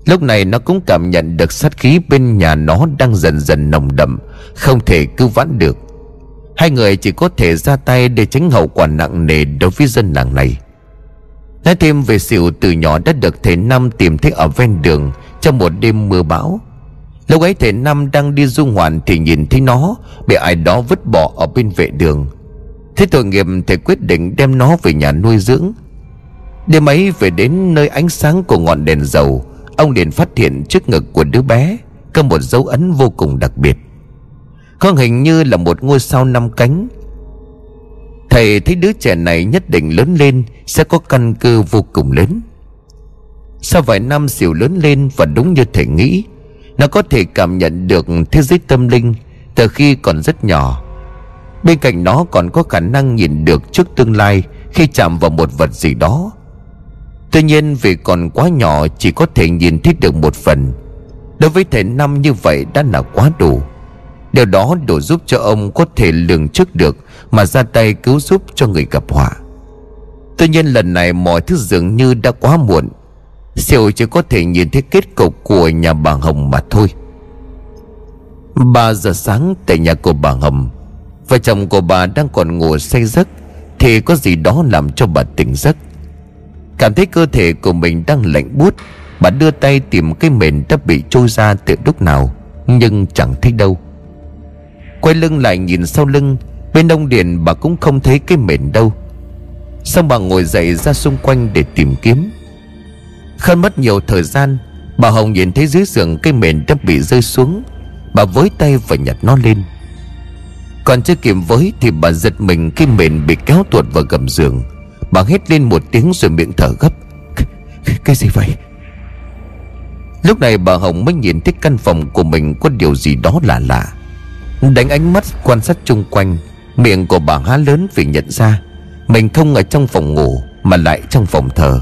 Lúc này nó cũng cảm nhận được sát khí bên nhà nó đang dần dần nồng đậm, Không thể cứu vãn được. Hai người chỉ có thể ra tay để tránh hậu quả nặng nề đối với dân làng này. Nói thêm về xỉu từ nhỏ đã được thầy Năm tìm thấy ở ven đường Trong một đêm mưa bão. Lúc ấy thầy Năm đang đi du ngoạn Thì nhìn thấy nó, Bị ai đó vứt bỏ ở bên vệ đường. Thế tội nghiệp thầy quyết định đem nó về nhà nuôi dưỡng. Đêm ấy về đến nơi ánh sáng của ngọn đèn dầu, Ông liền phát hiện trước ngực của đứa bé Có một dấu ấn vô cùng đặc biệt. Con hình như là một ngôi sao năm cánh. Thầy thấy đứa trẻ này nhất định lớn lên, Sẽ có căn cơ vô cùng lớn. Sau vài năm xỉu lớn lên Và đúng như thầy nghĩ, Nó có thể cảm nhận được thế giới tâm linh Từ khi còn rất nhỏ. Bên cạnh nó còn có khả năng nhìn được trước tương lai Khi chạm vào một vật gì đó. Tuy nhiên vì còn quá nhỏ, Chỉ có thể nhìn thấy được một phần. Đối với thể năm như vậy đã là quá đủ. Điều đó đủ giúp cho ông có thể lường trước được Mà ra tay cứu giúp cho người gặp họa. Tuy nhiên lần này mọi thứ dường như đã quá muộn. Siêu chỉ có thể nhìn thấy kết cục của nhà bà Hồng mà thôi. 3 giờ sáng tại nhà của bà Hồng Vợ chồng của bà đang còn ngủ say giấc, Thì có gì đó làm cho bà tỉnh giấc. Cảm thấy cơ thể của mình đang lạnh buốt, Bà đưa tay tìm cái mền đã bị trôi ra từ lúc nào, Nhưng chẳng thấy đâu. Quay lưng lại nhìn sau lưng, Bên ông điện bà cũng không thấy cái mền đâu. Xong bà ngồi dậy ra xung quanh để tìm kiếm. Khăn mất nhiều thời gian, Bà Hồng nhìn thấy dưới giường cái mền đã bị rơi xuống. Bà với tay và nhặt nó lên. Còn chưa kịp với thì bà giật mình khi mền bị kéo tuột vào gầm giường. Bà hét lên một tiếng rồi miệng thở gấp. Cái, cái gì vậy? Lúc này bà Hồng mới nhìn thấy căn phòng của mình Có điều gì đó lạ lạ. Đánh ánh mắt quan sát chung quanh Miệng của bà há lớn vì nhận ra Mình không ở trong phòng ngủ Mà lại trong phòng thờ.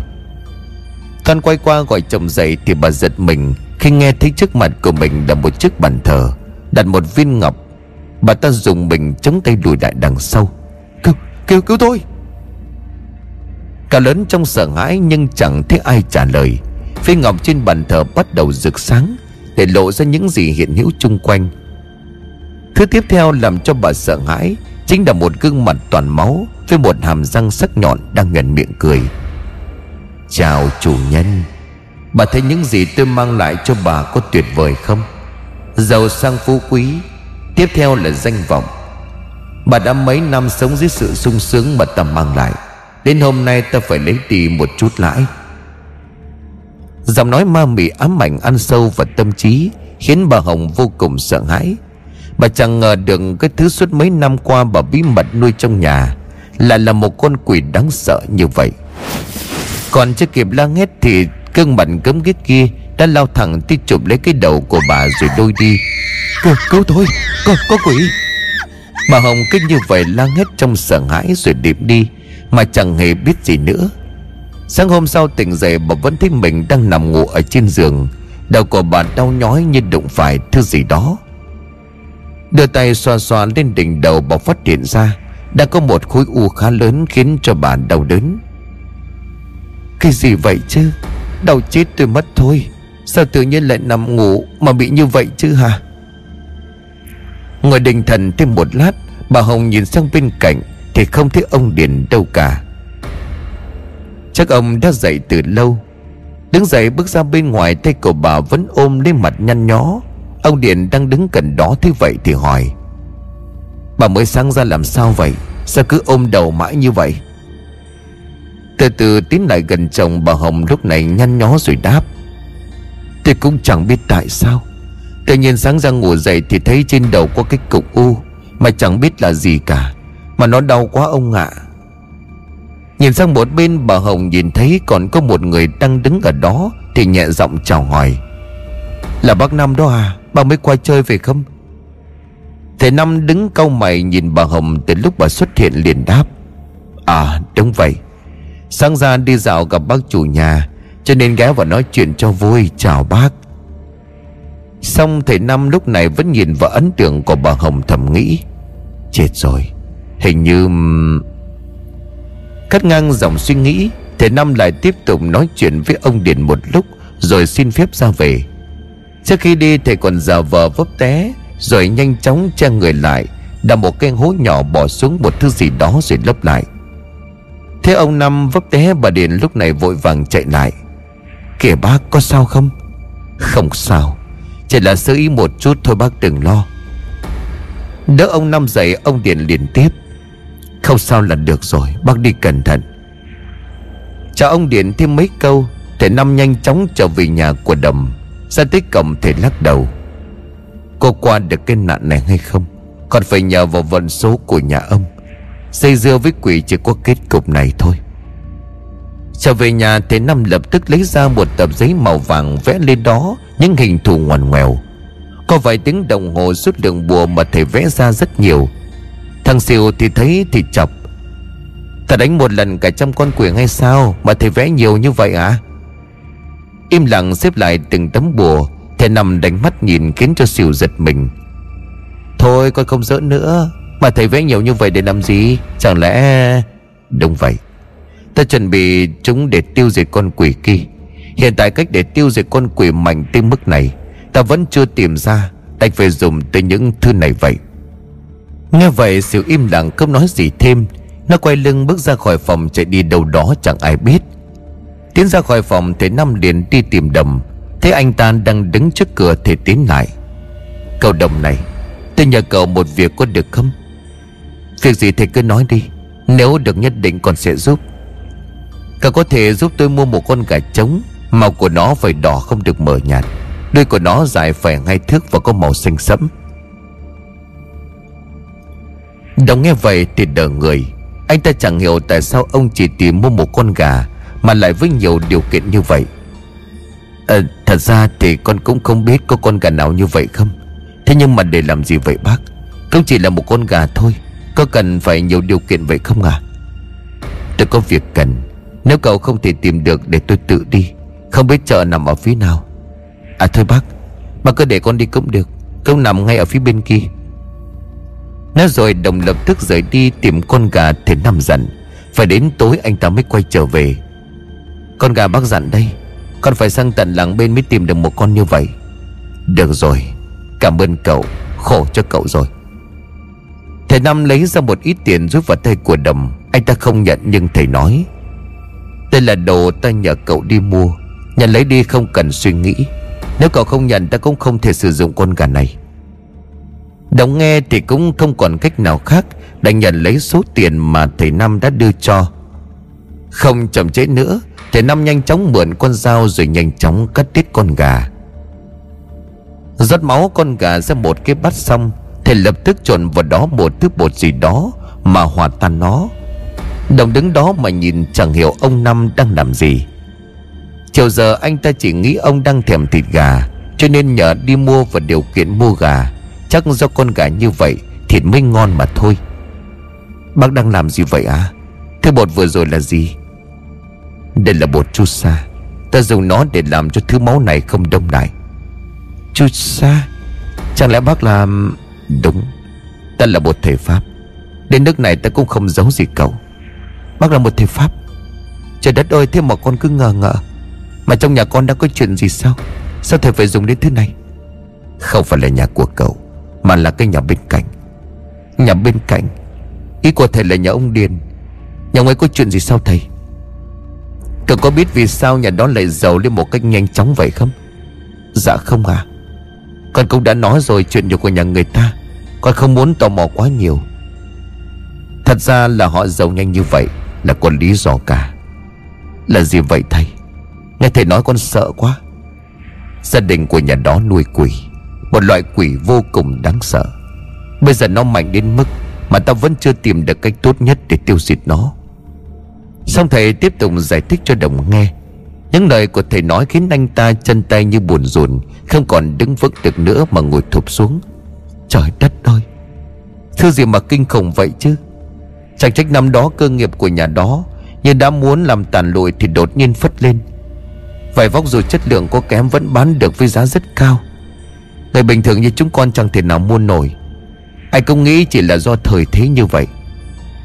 Toàn quay qua gọi chồng dậy Thì bà giật mình Khi nghe thấy trước mặt của mình là một chiếc bàn thờ Đặt một viên ngọc Bà ta dùng mình chống tay lùi lại đằng sau. Cứu, cứu, cứu tôi. Cả lớn trong sợ hãi Nhưng chẳng thấy ai trả lời. Phía ngọc trên bàn thờ bắt đầu rực sáng Để lộ ra những gì hiện hữu chung quanh. Thứ tiếp theo làm cho bà sợ hãi Chính là một gương mặt toàn máu Với một hàm răng sắc nhọn đang nhuận miệng cười. Chào chủ nhân. Bà thấy những gì tôi mang lại cho bà có tuyệt vời không? Giàu sang phú quý Tiếp theo là danh vọng. Bà đã mấy năm sống dưới sự sung sướng mà ta mang lại. Đến hôm nay ta phải lấy đi một chút lãi. Giọng nói ma mị ám ảnh ăn sâu vào tâm trí, Khiến bà Hồng vô cùng sợ hãi. Bà chẳng ngờ được cái thứ suốt mấy năm qua bà bí mật nuôi trong nhà Lại là một con quỷ đáng sợ như vậy. Còn chưa kịp la hét thì cơn mặt cấm ghét kia đã lao thẳng tới chụp lấy cái đầu của bà rồi đôi đi. Cứu, cứu tôi, có, có quỷ. Bà Hồng cứ như vậy la hét trong sợ hãi rồi điệp đi Mà chẳng hề biết gì nữa. Sáng hôm sau tỉnh dậy bà vẫn thấy mình đang nằm ngủ ở trên giường. Đầu của bà đau nhói như đụng phải thứ gì đó. Đưa tay xoa xoa lên đỉnh đầu bà phát hiện ra Đã có một khối u khá lớn khiến cho bà đau đớn. Cái gì vậy chứ? Đau chết tôi mất thôi Sao tự nhiên lại nằm ngủ Mà bị như vậy chứ hả? Ngồi định thần thêm một lát, Bà Hồng nhìn sang bên cạnh Thì không thấy ông Điền đâu cả. Chắc ông đã dậy từ lâu. Đứng dậy bước ra bên ngoài, Tay của bà vẫn ôm lên mặt nhăn nhó. Ông Điện đang đứng gần đó thế vậy thì hỏi, Bà mới sáng ra làm sao vậy? Sao cứ ôm đầu mãi như vậy? Từ từ tiến lại gần chồng bà Hồng lúc này nhăn nhó rồi đáp Tôi cũng chẳng biết tại sao. Tự nhiên sáng ra ngủ dậy thì thấy trên đầu có cái cục u, Mà chẳng biết là gì cả, Mà nó đau quá ông ạ. Nhìn sang một bên, bà Hồng nhìn thấy còn có một người đang đứng ở đó Thì nhẹ giọng chào hỏi. Là bác Năm đó à Bà mới qua chơi về không? Thầy Năm đứng câu mày nhìn bà Hồng Từ lúc bà xuất hiện liền đáp. À đúng vậy. Sáng ra đi dạo gặp bác chủ nhà cho nên ghé vào nói chuyện cho vui. Chào bác. Xong thầy Năm lúc này vẫn nhìn vào ấn tượng của bà Hồng thầm nghĩ. Chết rồi. Hình như Cắt ngang dòng suy nghĩ, Thầy Năm lại tiếp tục nói chuyện với ông Điền một lúc, Rồi xin phép ra về. Trước khi đi, thầy còn giả vờ vấp té, Rồi nhanh chóng che người lại Đào một cái hố nhỏ bỏ xuống một thứ gì đó rồi lấp lại. Thế ông Năm vấp té, bà Điền lúc này vội vàng chạy lại. Kìa bác, có sao không? Không sao, Chỉ là sơ ý một chút thôi bác, đừng lo. Đỡ ông Năm dậy, ông Điền liền tiếp. Không sao là được rồi, Bác đi cẩn thận. Chào ông Điền thêm mấy câu Thầy Năm nhanh chóng trở về nhà của Đầm. Ra tới cổng thầy lắc đầu. Cô qua được cái nạn này hay không? Còn phải nhờ vào vận số của nhà ông. Xây dưa với quỷ chỉ có kết cục này thôi. Trở về nhà thì Năm lập tức lấy ra một tập giấy màu vàng Vẽ lên đó những hình thù ngoằn ngoèo. Có vài tiếng đồng hồ suốt đường bùa Mà thầy vẽ ra rất nhiều. Thằng siêu thì thấy thì chọc. Ta đánh một lần cả trăm con quỷ hay sao Mà thầy vẽ nhiều như vậy à Im lặng xếp lại từng tấm bùa Thầy nằm đánh mắt nhìn khiến cho siêu giật mình. Thôi con không giỡn nữa, Mà thầy vẽ nhiều như vậy để làm gì? Chẳng lẽ Đúng vậy. Ta chuẩn bị chúng để tiêu diệt con quỷ kia. Hiện tại cách để tiêu diệt con quỷ mạnh tới mức này, Ta vẫn chưa tìm ra. Đành phải dùng tới những thứ này vậy. Nghe vậy, Siêu im lặng, không nói gì thêm. Nó quay lưng bước ra khỏi phòng, chạy đi đâu đó, chẳng ai biết. Tiến ra khỏi phòng, thấy Năm liền đi tìm đầm. Thấy anh ta đang đứng trước cửa, thì tiến lại. Cậu đồng này, Tôi nhờ cậu một việc có được không? Việc gì thì cứ nói đi. Nếu được nhất định còn sẽ giúp. Cậu có thể giúp tôi mua một con gà trống. Màu của nó phải đỏ không được mờ nhạt. Đuôi của nó dài phải hai thước và có màu xanh sẫm. Đồng nghe vậy thì đờ người. Anh ta chẳng hiểu tại sao ông chỉ tìm mua một con gà Mà lại với nhiều điều kiện như vậy. À, Thật ra thì con cũng không biết có con gà nào như vậy không. Thế nhưng mà để làm gì vậy bác? Không chỉ là một con gà thôi. Có cần phải nhiều điều kiện vậy không à Tôi có việc cần. Nếu cậu không thể tìm được để tôi tự đi, Không biết chợ nằm ở phía nào. À thôi bác Bác cứ để con đi cũng được, Cậu nằm ngay ở phía bên kia. Nói rồi đồng lập tức rời đi tìm con gà thể nằm dặn, Phải đến tối anh ta mới quay trở về. Con gà bác dặn đây, Con phải sang tận làng bên mới tìm được một con như vậy. Được rồi, Cảm ơn cậu, Khổ cho cậu rồi. Thầy Năm lấy ra một ít tiền rút vào tay của Đầm Anh ta không nhận nhưng thầy nói đây là đồ ta nhờ cậu đi mua. Nhận lấy đi không cần suy nghĩ. Nếu cậu không nhận, ta cũng không thể sử dụng con gà này. Đồng nghe thì cũng không còn cách nào khác. Đành nhận lấy số tiền mà thầy Năm đã đưa cho. Không chậm trễ nữa, Thầy Năm nhanh chóng mượn con dao rồi nhanh chóng cắt tiết con gà. Rót máu con gà ra một cái bát xong, Thầy lập tức trộn vào đó một thứ bột gì đó Mà hòa tan nó. Đồng đứng đó mà nhìn chẳng hiểu ông Năm đang làm gì. Chiều giờ anh ta chỉ nghĩ ông đang thèm thịt gà, Cho nên nhờ đi mua và điều kiện mua gà, Chắc do con gà như vậy Thịt mới ngon mà thôi. Bác đang làm gì vậy à Thế bột vừa rồi là gì? Đây là bột chu sa. Ta dùng nó để làm cho thứ máu này không đông lại. Chu sa? Chẳng lẽ bác làm Đúng. Ta là bột thể Pháp. Đến nước này ta cũng không giấu gì cậu. Bác là một thầy Pháp. Trời đất ơi, thế mà con cứ ngờ ngợ. Mà trong nhà con đã có chuyện gì sao? Sao thầy phải dùng đến thế này? Không phải là nhà của cậu, Mà là cái nhà bên cạnh. Nhà bên cạnh, Ý của thầy là nhà ông Điền. Nhà ông ấy có chuyện gì sao thầy? Cậu có biết vì sao nhà đó lại giàu lên một cách nhanh chóng vậy không? Dạ không à con cũng đã nói rồi chuyện nhiều của nhà người ta. Con không muốn tò mò quá nhiều. Thật ra là họ giàu nhanh như vậy. Là có lý do cả Là gì vậy thầy? Nghe thầy nói con sợ quá. Gia đình của nhà đó nuôi quỷ, Một loại quỷ vô cùng đáng sợ. Bây giờ nó mạnh đến mức Mà ta vẫn chưa tìm được cách tốt nhất để tiêu diệt nó. Xong thầy tiếp tục giải thích cho đồng nghe. Những lời của thầy nói khiến anh ta chân tay như buồn rùn, Không còn đứng vững được nữa mà ngồi thụp xuống. Trời đất ơi! Thứ gì mà kinh khủng vậy chứ? Chẳng trách năm đó cơ nghiệp của nhà đó Nhưng đã muốn làm tàn lụi thì đột nhiên phất lên. Vải vóc dù chất lượng có kém vẫn bán được với giá rất cao. Người bình thường như chúng con chẳng thể nào mua nổi. Ai cũng nghĩ chỉ là do thời thế như vậy.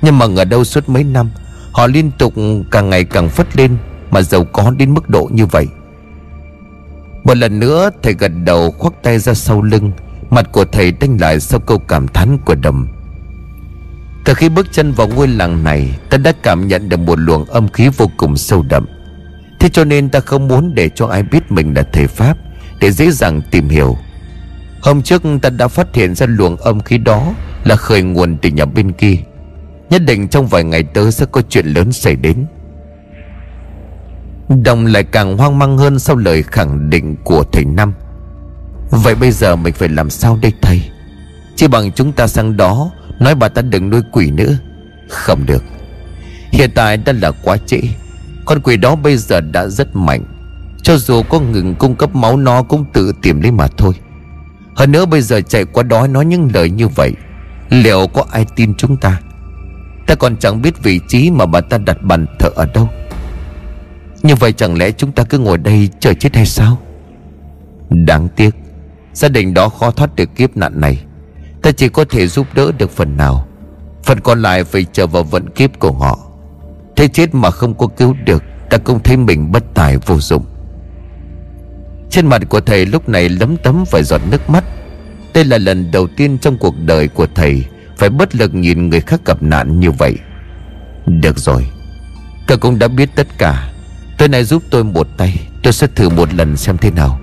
Nhưng mà ở đâu suốt mấy năm, Họ liên tục càng ngày càng phất lên mà giàu có đến mức độ như vậy. Một lần nữa, thầy gật đầu khoác tay ra sau lưng, Mặt của thầy đanh lại sau câu cảm thán của đầm. Từ khi bước chân vào ngôi làng này, Ta đã cảm nhận được một luồng âm khí vô cùng sâu đậm. Thế cho nên ta không muốn để cho ai biết mình là thầy Pháp, Để dễ dàng tìm hiểu. Hôm trước ta đã phát hiện ra luồng âm khí đó Là khởi nguồn từ nhà bên kia. Nhất định trong vài ngày tới sẽ có chuyện lớn xảy đến. Đồng lại càng hoang mang hơn sau lời khẳng định của thầy Năm. Vậy bây giờ mình phải làm sao đây thầy? Chỉ bằng chúng ta sang đó Nói bà ta đừng nuôi quỷ nữa. Không được. Hiện tại đã là quá trễ. Con quỷ đó bây giờ đã rất mạnh. Cho dù có ngừng cung cấp máu, Nó cũng tự tìm lấy mà thôi. Hơn nữa bây giờ chạy qua đó nói những lời như vậy, Liệu có ai tin chúng ta? Ta còn chẳng biết vị trí mà bà ta đặt bàn thờ ở đâu. Như vậy chẳng lẽ chúng ta cứ ngồi đây chờ chết hay sao? Đáng tiếc, Gia đình đó khó thoát được kiếp nạn này. Ta chỉ có thể giúp đỡ được phần nào. Phần còn lại phải chờ vào vận kiếp của họ. Thế chết mà không có cứu được, Ta cũng thấy mình bất tài vô dụng. Trên mặt của thầy lúc này lấm tấm phải giọt nước mắt. Đây là lần đầu tiên trong cuộc đời của thầy Phải bất lực nhìn người khác gặp nạn như vậy. Được rồi Cậu cũng đã biết tất cả. Tối nay giúp tôi một tay, Tôi sẽ thử một lần xem thế nào.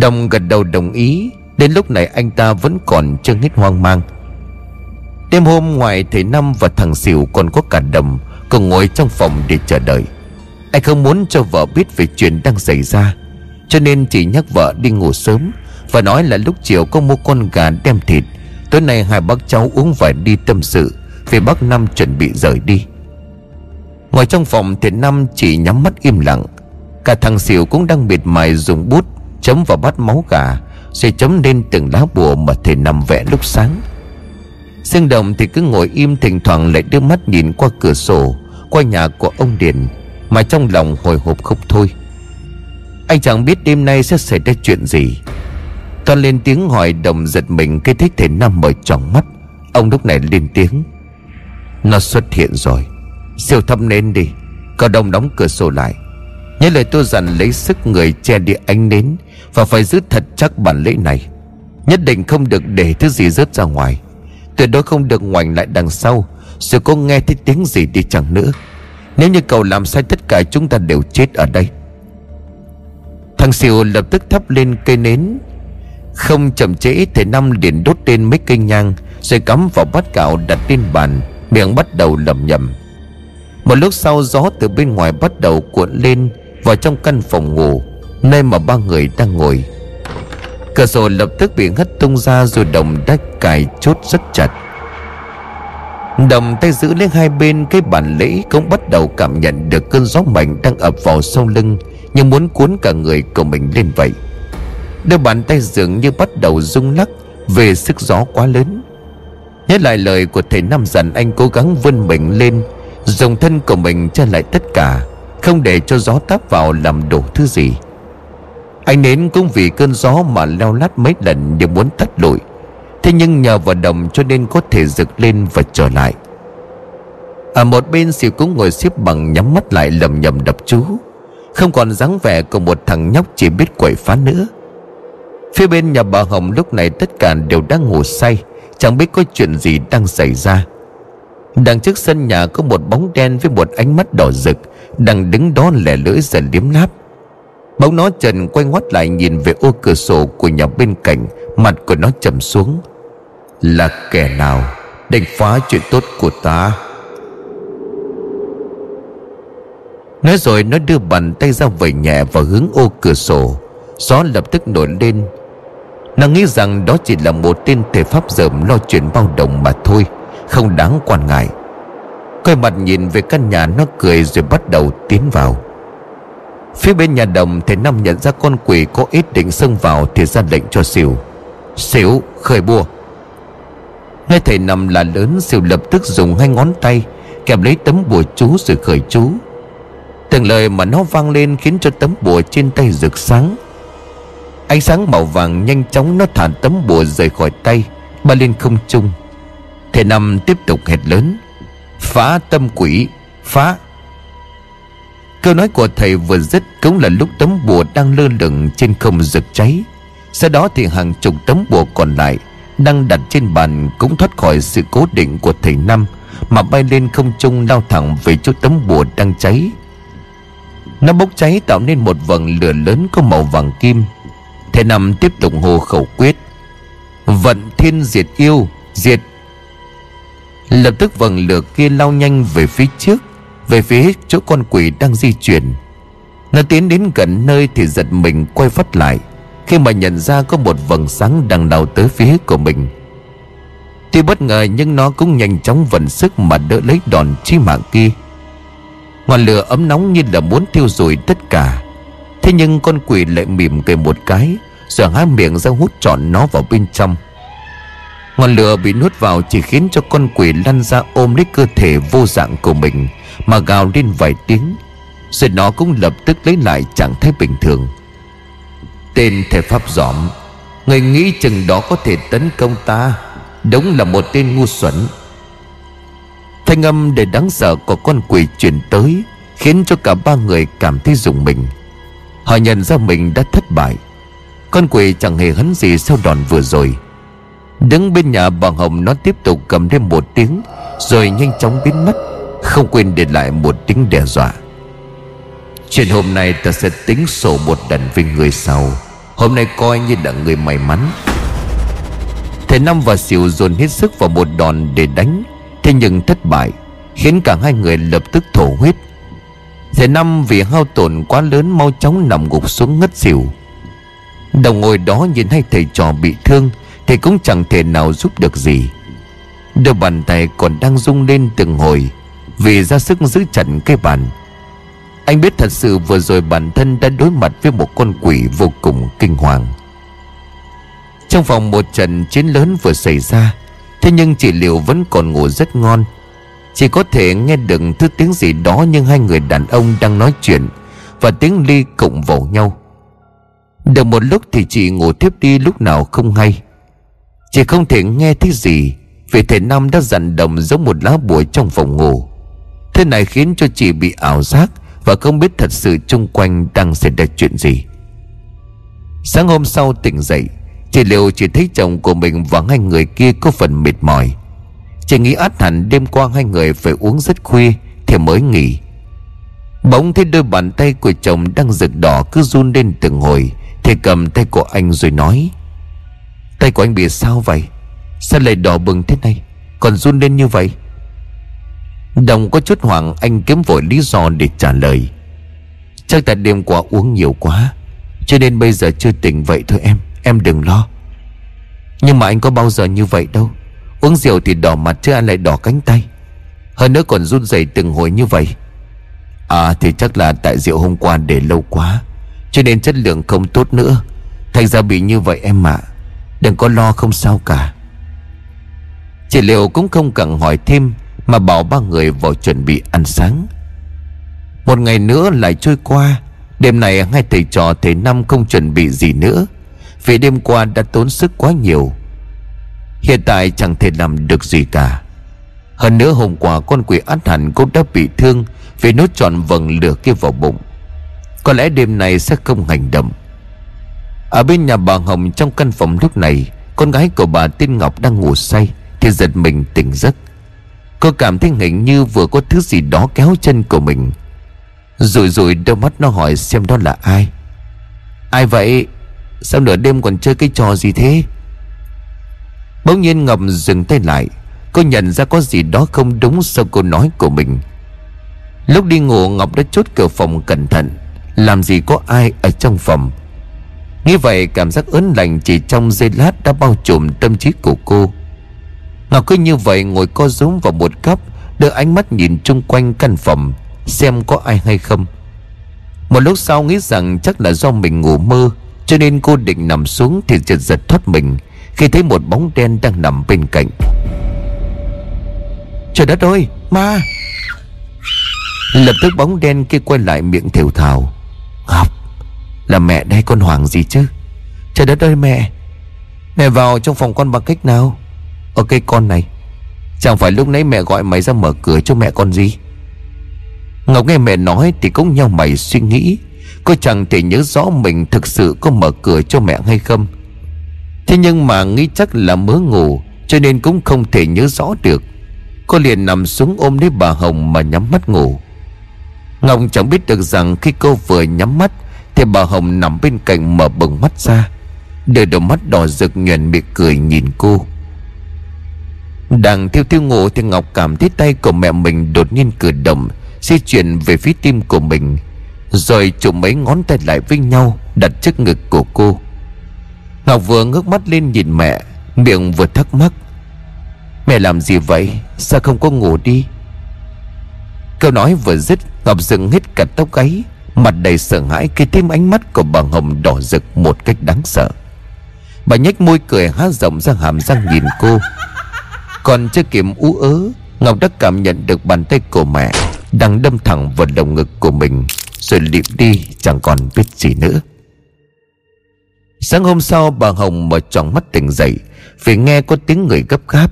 Đồng gật đầu đồng ý. Đến lúc này anh ta vẫn còn chưa hết hoang mang. Đêm hôm ngoài thầy Năm và thằng Xỉu còn có cả Đầm Cùng ngồi trong phòng để chờ đợi. Anh không muốn cho vợ biết về chuyện đang xảy ra, Cho nên chỉ nhắc vợ đi ngủ sớm Và nói là lúc chiều có mua con gà đem thịt. Tối nay hai bác cháu uống vài đi tâm sự, Vì bác Năm chuẩn bị rời đi. Ngoài trong phòng thì Năm chỉ nhắm mắt im lặng. Cả thằng Xỉu cũng đang miệt mài dùng bút Chấm vào bát máu gà sẽ chấm lên từng lá bùa mà thầy nằm vẽ lúc sáng. Dương Đồng thì cứ ngồi im thỉnh thoảng lại đưa mắt nhìn qua cửa sổ, Qua nhà của ông Điền, Mà trong lòng hồi hộp không thôi. Anh chẳng biết đêm nay sẽ xảy ra chuyện gì. Toàn lên tiếng hỏi Đồng giật mình Cái thích thầy Năm mở tròn mắt. Ông lúc này lên tiếng. Nó xuất hiện rồi. Siêu thâm nến đi. Cậu Đồng đóng cửa sổ lại. Nhớ lời tôi dặn lấy sức người che đi ánh nến. Và phải giữ thật chắc bản lễ này. Nhất định không được để thứ gì rớt ra ngoài. Tuyệt đối không được ngoảnh lại đằng sau. Rồi có nghe thấy tiếng gì đi chẳng nữa. Nếu như cậu làm sai tất cả chúng ta đều chết ở đây. Thằng Siêu lập tức thắp lên cây nến. Không chậm trễ Thầy Năm liền đốt lên mấy cây nhang, Rồi cắm vào bát gạo đặt lên bàn, Miệng bắt đầu lầm nhầm Một lúc sau, gió từ bên ngoài bắt đầu cuộn lên Vào trong căn phòng ngủ. Nơi mà ba người đang ngồi, Cửa sổ lập tức bị hất tung ra Rồi đồng đã cài chốt rất chặt. Đồng tay giữ lấy hai bên, cái bản lễ Cũng bắt đầu cảm nhận được cơn gió mạnh Đang ập vào sau lưng, Như muốn cuốn cả người của mình lên vậy. Đôi bàn tay dường như bắt đầu rung lắc Về sức gió quá lớn. Nhớ lại lời của thầy Năm dặn anh cố gắng vươn mình lên, Dùng thân của mình che lại tất cả, Không để cho gió táp vào làm đổ thứ gì anh nến cũng vì cơn gió mà leo lát mấy lần đều muốn tắt lụi. Thế nhưng nhờ vào đồng cho nên có thể rực lên và trở lại. Ở một bên xỉu cũng ngồi xếp bằng nhắm mắt lại lầm nhầm đập chú. Không còn dáng vẻ của một thằng nhóc chỉ biết quậy phá nữa. Phía bên nhà bà Hồng lúc này tất cả đều đang ngủ say, Chẳng biết có chuyện gì đang xảy ra. Đằng trước sân nhà có một bóng đen với một ánh mắt đỏ rực, Đang đứng đó lẻ lưỡi dần liếm láp bóng nó trần quay ngoắt lại nhìn về ô cửa sổ của nhà bên cạnh, Mặt của nó trầm xuống. Là kẻ nào đánh phá chuyện tốt của ta? Nói rồi nó đưa bàn tay ra vẩy nhẹ vào hướng ô cửa sổ. Gió lập tức nổi lên. Nó nghĩ rằng đó chỉ là một tên thể pháp dởm lo chuyện bao đồng mà thôi, Không đáng quan ngại. Quay mặt nhìn về căn nhà, nó cười rồi bắt đầu tiến vào. Phía bên nhà đồng thầy Năm nhận ra con quỷ có ý định xông vào Thì ra lệnh cho xỉu Xỉu khởi bùa. Nghe thầy Năm là lớn Xỉu lập tức dùng hai ngón tay kẹp lấy tấm bùa chú rồi khởi chú. Từng lời mà nó vang lên Khiến cho tấm bùa trên tay rực sáng. Ánh sáng màu vàng nhanh chóng Nó thả tấm bùa rời khỏi tay, Bay lên không trung. Thầy Năm tiếp tục hét lớn, Phá tâm quỷ, Phá Câu nói của thầy vừa dứt Cũng là lúc tấm bùa đang lơ lửng trên không rực cháy. Sau đó thì hàng chục tấm bùa còn lại Đang đặt trên bàn Cũng thoát khỏi sự cố định của thầy Năm Mà bay lên không trung lao thẳng về chỗ tấm bùa đang cháy. Nó bốc cháy tạo nên một vầng lửa lớn có màu vàng kim. Thầy Năm tiếp tục hô khẩu quyết. Vận thiên diệt yêu, Diệt. Lập tức vầng lửa kia lao nhanh về phía trước về phía chỗ con quỷ đang di chuyển, Nó tiến đến gần nơi thì giật mình quay phát lại, Khi mà nhận ra có một vầng sáng đang đào tới phía của mình. Tuy bất ngờ nhưng nó cũng nhanh chóng vận sức mà đỡ lấy đòn chí mạng kia. Ngọn lửa ấm nóng như là muốn thiêu rụi tất cả. Thế nhưng con quỷ lại mỉm cười một cái, Rồi há miệng ra hút trọn nó vào bên trong. Ngọn lửa bị nuốt vào chỉ khiến cho con quỷ lăn ra ôm lấy cơ thể vô dạng của mình, Mà gào lên vài tiếng. Rồi nó cũng lập tức lấy lại trạng thái bình thường. Tên thể pháp giỏm, Người nghĩ chừng đó có thể tấn công ta, Đúng là một tên ngu xuẩn. Thanh âm để đáng sợ của con quỷ chuyển tới, Khiến cho cả ba người cảm thấy rùng mình. Họ nhận ra mình đã thất bại. Con quỷ chẳng hề hấn gì sau đòn vừa rồi. Đứng bên nhà bà Hồng nó tiếp tục cầm thêm một tiếng, Rồi nhanh chóng biến mất, Không quên để lại một tiếng đe dọa. Chuyện hôm nay ta sẽ tính sổ một lần với người sau. Hôm nay coi như là người may mắn. Thầy Năm và Xỉu dồn hết sức vào một đòn để đánh, Thế nhưng thất bại, Khiến cả hai người lập tức thổ huyết. Thầy Năm vì hao tổn quá lớn Mau chóng nằm gục xuống ngất xỉu. Đồng ngồi đó nhìn hai thầy trò bị thương thì cũng chẳng thể nào giúp được gì. Đôi bàn tay còn đang rung lên từng hồi Vì ra sức giữ chặt cái bàn. Anh biết thật sự vừa rồi bản thân đã đối mặt với một con quỷ vô cùng kinh hoàng. Trong phòng một trận chiến lớn vừa xảy ra, Thế nhưng chị liều vẫn còn ngủ rất ngon. Chỉ có thể nghe được thứ tiếng gì đó Nhưng hai người đàn ông đang nói chuyện Và tiếng ly cộng vào nhau. Được một lúc thì chị ngủ tiếp đi, lúc nào không hay. Chị không thể nghe thấy gì, Vì thầy Năm đã dặn đồng giống một lá bùa trong phòng ngủ. Thế này khiến cho chị bị ảo giác Và không biết thật sự chung quanh đang xảy ra chuyện gì. Sáng hôm sau tỉnh dậy, Chị Liệu chỉ thấy chồng của mình và hai người kia có phần mệt mỏi. Chị nghĩ át hẳn đêm qua hai người phải uống rất khuya Thì mới nghỉ. Bỗng thấy đôi bàn tay của chồng đang rực đỏ cứ run lên từng hồi, Thì cầm tay của anh rồi nói Tay của anh bị sao vậy? Sao lại đỏ bừng thế này? Còn run lên như vậy? Đồng có chút hoảng, anh kiếm vội lý do để trả lời. Chắc tại đêm qua uống nhiều quá, Cho nên bây giờ chưa tỉnh vậy thôi em. Em đừng lo. Nhưng mà anh có bao giờ như vậy đâu. Uống rượu thì đỏ mặt chứ anh lại đỏ cánh tay. Hơn nữa còn run rẩy từng hồi như vậy. À thì chắc là tại rượu hôm qua để lâu quá, Cho nên chất lượng không tốt nữa. Thành ra bị như vậy em ạ. Đừng có lo không sao cả. Chị Liệu cũng không cần hỏi thêm Mà bảo ba người vào chuẩn bị ăn sáng. Một ngày nữa lại trôi qua, Đêm này hai thầy trò thầy Năm không chuẩn bị gì nữa, Vì đêm qua đã tốn sức quá nhiều. Hiện tại chẳng thể làm được gì cả. Hơn nữa hôm qua con quỷ át hẳn cũng đã bị thương Vì nốt tròn vầng lửa kia vào bụng. Có lẽ đêm này sẽ không hành động. Ở bên nhà bà Hồng trong căn phòng lúc này, Con gái của bà Tiên Ngọc đang ngủ say, Thì giật mình tỉnh giấc. Cô cảm thấy hình như vừa có thứ gì đó kéo chân của mình. Rồi rồi đôi mắt nó hỏi xem đó là ai. Ai vậy? Sao nửa đêm còn chơi cái trò gì thế? Bỗng nhiên Ngọc dừng tay lại, Cô nhận ra có gì đó không đúng sau câu nói của mình. Lúc đi ngủ, Ngọc đã chốt cửa phòng cẩn thận. Làm gì có ai ở trong phòng? Nghĩ vậy, cảm giác ớn lạnh chỉ trong giây lát đã bao trùm tâm trí của cô. Ngọc cứ như vậy ngồi co rúm vào một góc, Đưa ánh mắt nhìn chung quanh căn phòng, Xem có ai hay không. Một lúc sau nghĩ rằng chắc là do mình ngủ mơ, Cho nên cô định nằm xuống thì giật giật thoát mình, Khi thấy một bóng đen đang nằm bên cạnh. Trời đất ơi, ma! Lập tức bóng đen kia quay lại miệng thều thào. Ngọc là mẹ đây con Hoàng gì chứ? Trời đất ơi mẹ! Mẹ vào trong phòng con bằng cách nào? Ở cây con này, Chẳng phải lúc nãy mẹ gọi mày ra mở cửa cho mẹ con gì? Ngọc nghe mẹ nói Thì cũng nhau mày suy nghĩ Cô chẳng thể nhớ rõ mình thực sự có mở cửa cho mẹ hay không? Thế nhưng mà nghĩ chắc là mớ ngủ, Cho nên cũng không thể nhớ rõ được. Cô liền nằm xuống ôm lấy bà Hồng mà nhắm mắt ngủ. Ngọc chẳng biết được rằng khi cô vừa nhắm mắt thì bà Hồng nằm bên cạnh mở bừng mắt ra Đôi đôi mắt đỏ rực nhuền miệng cười nhìn cô. Đang thiêu thiêu ngủ thì Ngọc cảm thấy tay của mẹ mình đột nhiên cử động, Di chuyển về phía tim của mình, Rồi chụm mấy ngón tay lại với nhau, Đặt trước ngực của cô. Ngọc vừa ngước mắt lên nhìn mẹ, Miệng vừa thắc mắc, Mẹ làm gì vậy? Sao không có ngủ đi? Câu nói vừa dứt, Ngọc dừng hết cả tóc gáy Mặt đầy sợ hãi khi thêm ánh mắt của bà Hồng đỏ rực một cách đáng sợ. Bà nhếch môi cười há rộng ra hàm răng nhìn cô. Còn chưa kịp ú ớ, Ngọc đã cảm nhận được bàn tay của mẹ Đang đâm thẳng vào lồng ngực của mình, Rồi lịm đi, chẳng còn biết gì nữa. Sáng hôm sau, bà Hồng mở tròn mắt tỉnh dậy, Vì nghe có tiếng người gấp gáp.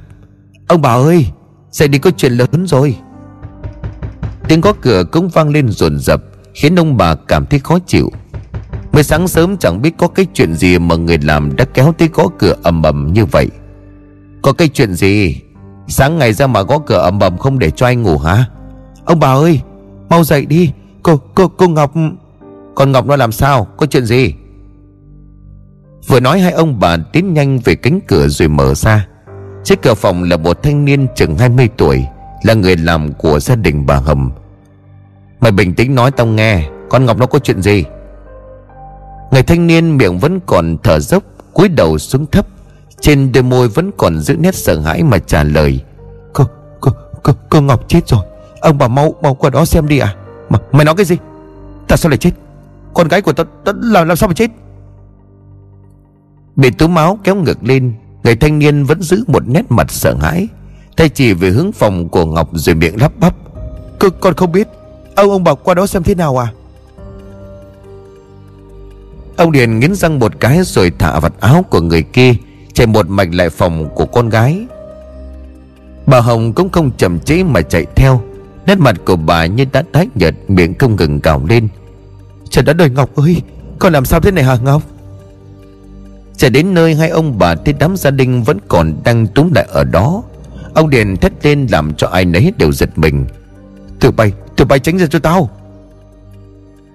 Ông bà ơi, Dậy đi có chuyện lớn rồi. Tiếng có cửa cũng vang lên rồn rập. Khiến ông bà cảm thấy khó chịu. Mới sáng sớm chẳng biết có cái chuyện gì Mà người làm đã kéo tới gõ cửa ầm ầm như vậy. Có cái chuyện gì? Sáng ngày ra mà gõ cửa ầm ầm không để cho anh ngủ hả? Ông bà ơi, Mau dậy đi. Cô cô cô Ngọc. Còn Ngọc nó làm sao? Có chuyện gì? Vừa nói hai ông bà tiến nhanh về cánh cửa rồi mở ra. Trước cửa phòng là một thanh niên chừng 20 tuổi, Là người làm của gia đình bà Hầm. Mày bình tĩnh nói tao nghe Con Ngọc nó có chuyện gì? Người thanh niên miệng vẫn còn thở dốc cúi đầu xuống thấp. Trên đôi môi vẫn còn giữ nét sợ hãi mà trả lời Cô, cô, cô, cô Ngọc chết rồi. Ông bà mau, mau qua đó xem đi à mà, Mày nói cái gì? Tại sao lại chết? Con gái của tao, tao làm, làm sao mà chết? Bị tú máu kéo ngược lên Người thanh niên vẫn giữ một nét mặt sợ hãi. Tay chỉ về hướng phòng của Ngọc rồi miệng lắp bắp cơ Con không biết. Ông ông bảo qua đó xem thế nào à? Ông Điền nghiến răng một cái rồi thả vặt áo của người kia, Chạy một mạch lại phòng của con gái. Bà Hồng cũng không chậm chế mà chạy theo. Nét mặt của bà như đã tái nhợt, Miệng không ngừng cào lên. Trời đất đời Ngọc ơi, Con làm sao thế này hả, Ngọc? Chạy đến nơi hai ông bà thấy đám gia đình Vẫn còn đang túm lại ở đó. Ông Điền thét lên làm cho ai nấy đều giật mình. Tụi bay Tụi bay tránh ra cho tao.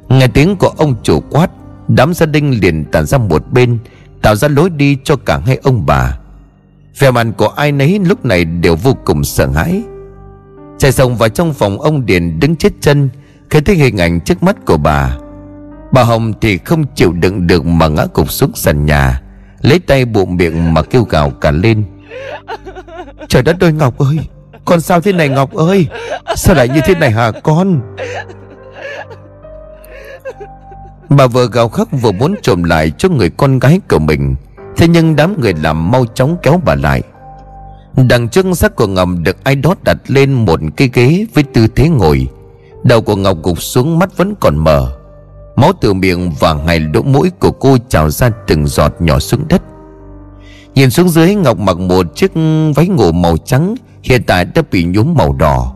Nghe tiếng của ông chủ quát, Đám gia đình liền tản ra một bên, Tạo ra lối đi cho cả hai ông bà. Vẻ mặt của ai nấy lúc này đều vô cùng sợ hãi. Chạy sông vào trong phòng ông Điền đứng chết chân, Khi thấy hình ảnh trước mắt của bà. Bà Hồng thì không chịu đựng được mà ngã cục xuống sàn nhà, Lấy tay bụng miệng mà kêu gào cả lên. Trời đất ơi, Ngọc ơi! Con sao thế này, Ngọc ơi? Sao lại như thế này hả, con? Bà vừa gào khóc vừa muốn trộm lại cho người con gái của mình. Thế nhưng đám người làm mau chóng kéo bà lại. Đằng trước xác của Ngọc được ai đó đặt lên một cái ghế với tư thế ngồi. Đầu của Ngọc gục xuống mắt vẫn còn mở Máu từ miệng và hai lỗ mũi của cô trào ra từng giọt nhỏ xuống đất. Nhìn xuống dưới, Ngọc mặc một chiếc váy ngủ màu trắng Hiện tại đã bị nhuốm màu đỏ.